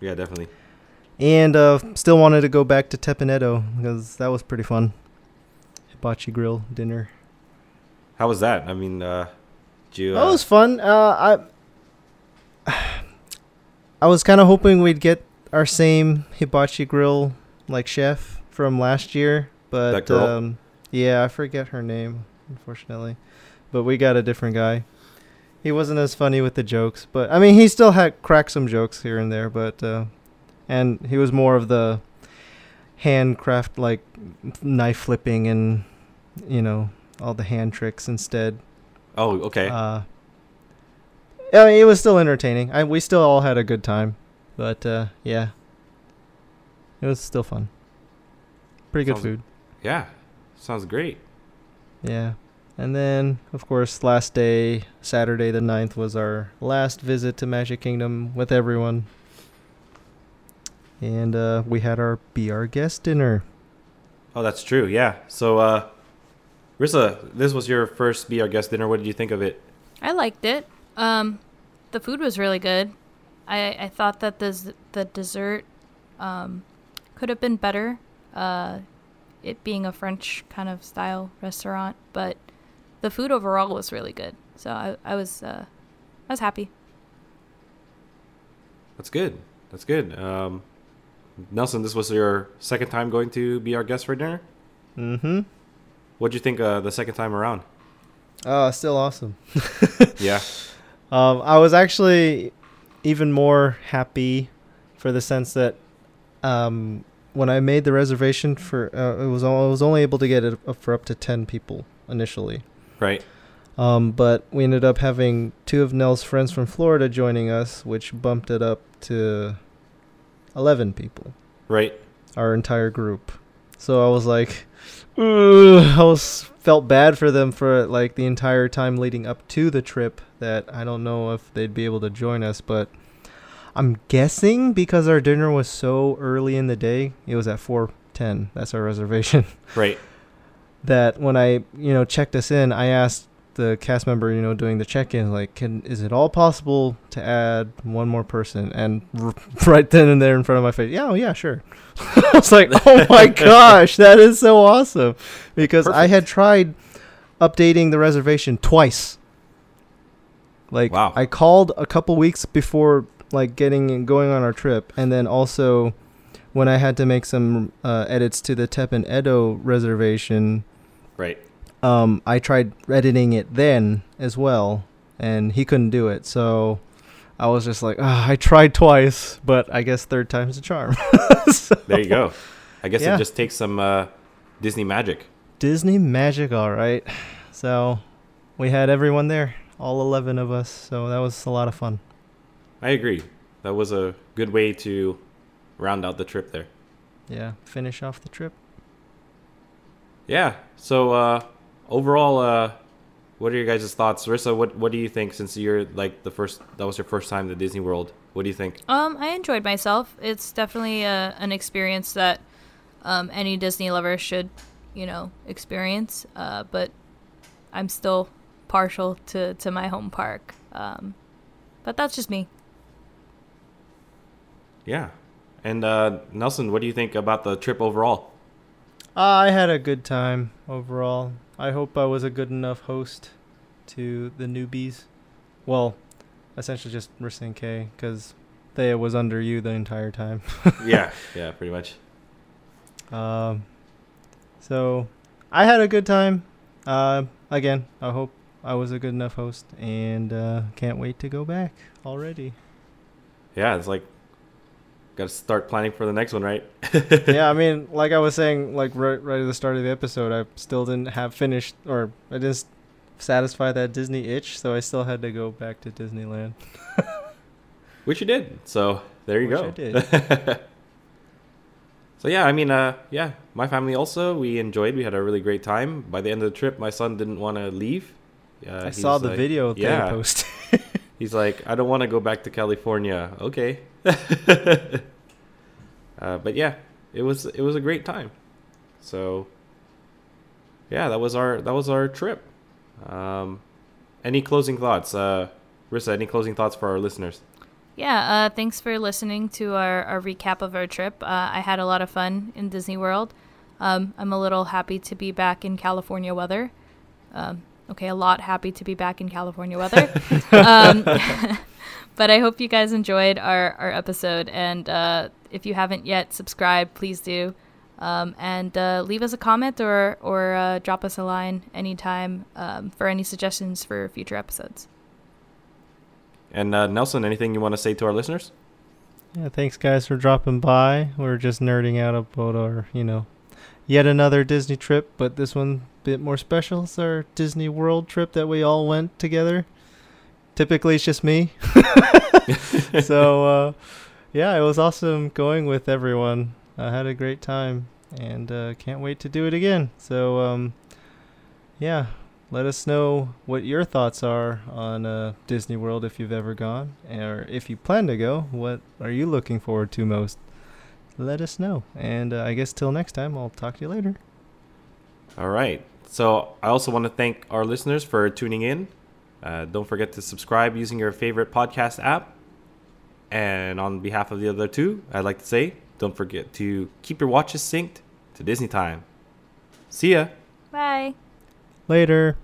Yeah, definitely. And uh, still wanted to go back to Teppan Edo because that was pretty fun. Hibachi grill dinner. How was that? I mean, uh, did you? That Uh, was fun. Uh, I I was kind of hoping we'd get our same hibachi grill like chef from last year, but um, yeah, I forget her name unfortunately. But we got a different guy. He wasn't as funny with the jokes, but I mean, he still had cracked some jokes here and there, but uh, and he was more of the handcraft like knife flipping and you know all the hand tricks instead. oh, okay. Uh, it was still entertaining. I we still all had a good time, but uh, yeah, it was still fun. Pretty good Sounds- food. yeah, sounds great. Yeah, and then of course last day, Saturday the 9th, was our last visit to Magic Kingdom with everyone, and uh, we had our be our guest dinner. Oh, that's true. Yeah. So, uh, Rissa, this was your first be our guest dinner. What did you think of it? I liked it. Um, the food was really good. I I thought that the the dessert um, could have been better. Uh, it being a French kind of style restaurant, but the food overall was really good. So I I was uh, I was happy. That's good. That's good. Um, Nelson, this was your second time going to be our guest for dinner. Mm-hmm. What'd you think uh, the second time around? Oh, still awesome. Yeah. Um, I was actually even more happy for the sense that um, when I made the reservation for uh, it was all, I was only able to get it up for up to ten people initially. Right. Um, but we ended up having two of Nell's friends from Florida joining us, which bumped it up to eleven people, Right. our entire group. So I was like, I was felt bad for them for like the entire time leading up to the trip. That I don't know if they'd be able to join us, but I'm guessing because our dinner was so early in the day, it was at four ten. That's our reservation. Right. that when I, you know, checked us in, I asked the cast member, you know, doing the check-in, like, can is it all possible to add one more person? And r- right then and there in front of my face, yeah, oh, yeah, sure. I was like, oh my gosh, that is so awesome, because I had tried updating the reservation twice. Like, Wow. I called a couple weeks before, like, getting and going on our trip, and then also when I had to make some uh, edits to the Teppan Edo reservation, Right. Um, I tried editing it then as well, and he couldn't do it. So I was just like, ah, I tried twice, but I guess third time's a charm. So, There you go. I guess Yeah. it just takes some uh, Disney magic. Disney magic, all right. So we had everyone there, all 11 of us. So that was a lot of fun. I agree. That was a good way to round out the trip there. Yeah, finish off the trip. Yeah. So uh, overall, uh, what are your guys' thoughts, Rissa? What What do you think? Since you're like the first, that was your first time to Disney World. What do you think? Um, I enjoyed myself. It's definitely a, an experience that um, any Disney lover should, you know, experience. Uh, but I'm still partial to, to my home park. Um, but that's just me. Yeah. And uh, Nelson, what do you think about the trip overall? Uh, I had a good time overall. I hope I was a good enough host to the newbies. Well, essentially just Rissa and Kay, because Thea was under you the entire time. yeah, yeah, pretty much. Um, so I had a good time. Uh, again, I hope I was a good enough host, and uh, can't wait to go back already. Yeah, it's like got to start planning for the next one, right? yeah, I mean, like I was saying, like right, right at the start of the episode, I still didn't have finished, or I didn't satisfy that Disney itch, so I still had to go back to Disneyland. Which you did. So there you Which go. I did. so yeah, I mean, uh, yeah, my family also we enjoyed. We had a really great time. By the end of the trip, my son didn't want to leave. Uh, I saw the like- video they yeah. posted. He's like, I don't want to go back to California. Okay. uh, but yeah, it was it was a great time. So yeah, that was our that was our trip. Um, any closing thoughts, uh, Rissa? Any closing thoughts for our listeners? Yeah, uh, thanks for listening to our, our recap of our trip. Uh, I had a lot of fun in Disney World. Um, I'm a little happy to be back in California weather. Um, okay, a lot happy to be back in California weather. um, but I hope you guys enjoyed our, our episode. And uh, if you haven't yet subscribed, please do. Um, and uh, leave us a comment or, or uh, drop us a line anytime um, for any suggestions for future episodes. And uh, Nelson, anything you want to say to our listeners? Yeah, thanks guys for dropping by. We're just nerding out about our, you know, yet another Disney trip, but this one a bit more special. It's our Disney World trip that we all went together. Typically it's just me. so uh yeah, it was awesome going with everyone. I had a great time and uh can't wait to do it again. So um yeah, let us know what your thoughts are on uh, Disney World if you've ever gone, or if you plan to go. What are you looking forward to most? Let us know. And uh, I guess till next time, I'll talk to you later. All right. So I also want to thank our listeners for tuning in. Uh, don't forget to subscribe using your favorite podcast app. And on behalf of the other two, I'd like to say don't forget to keep your watches synced to Disney time. See ya. Bye. Later.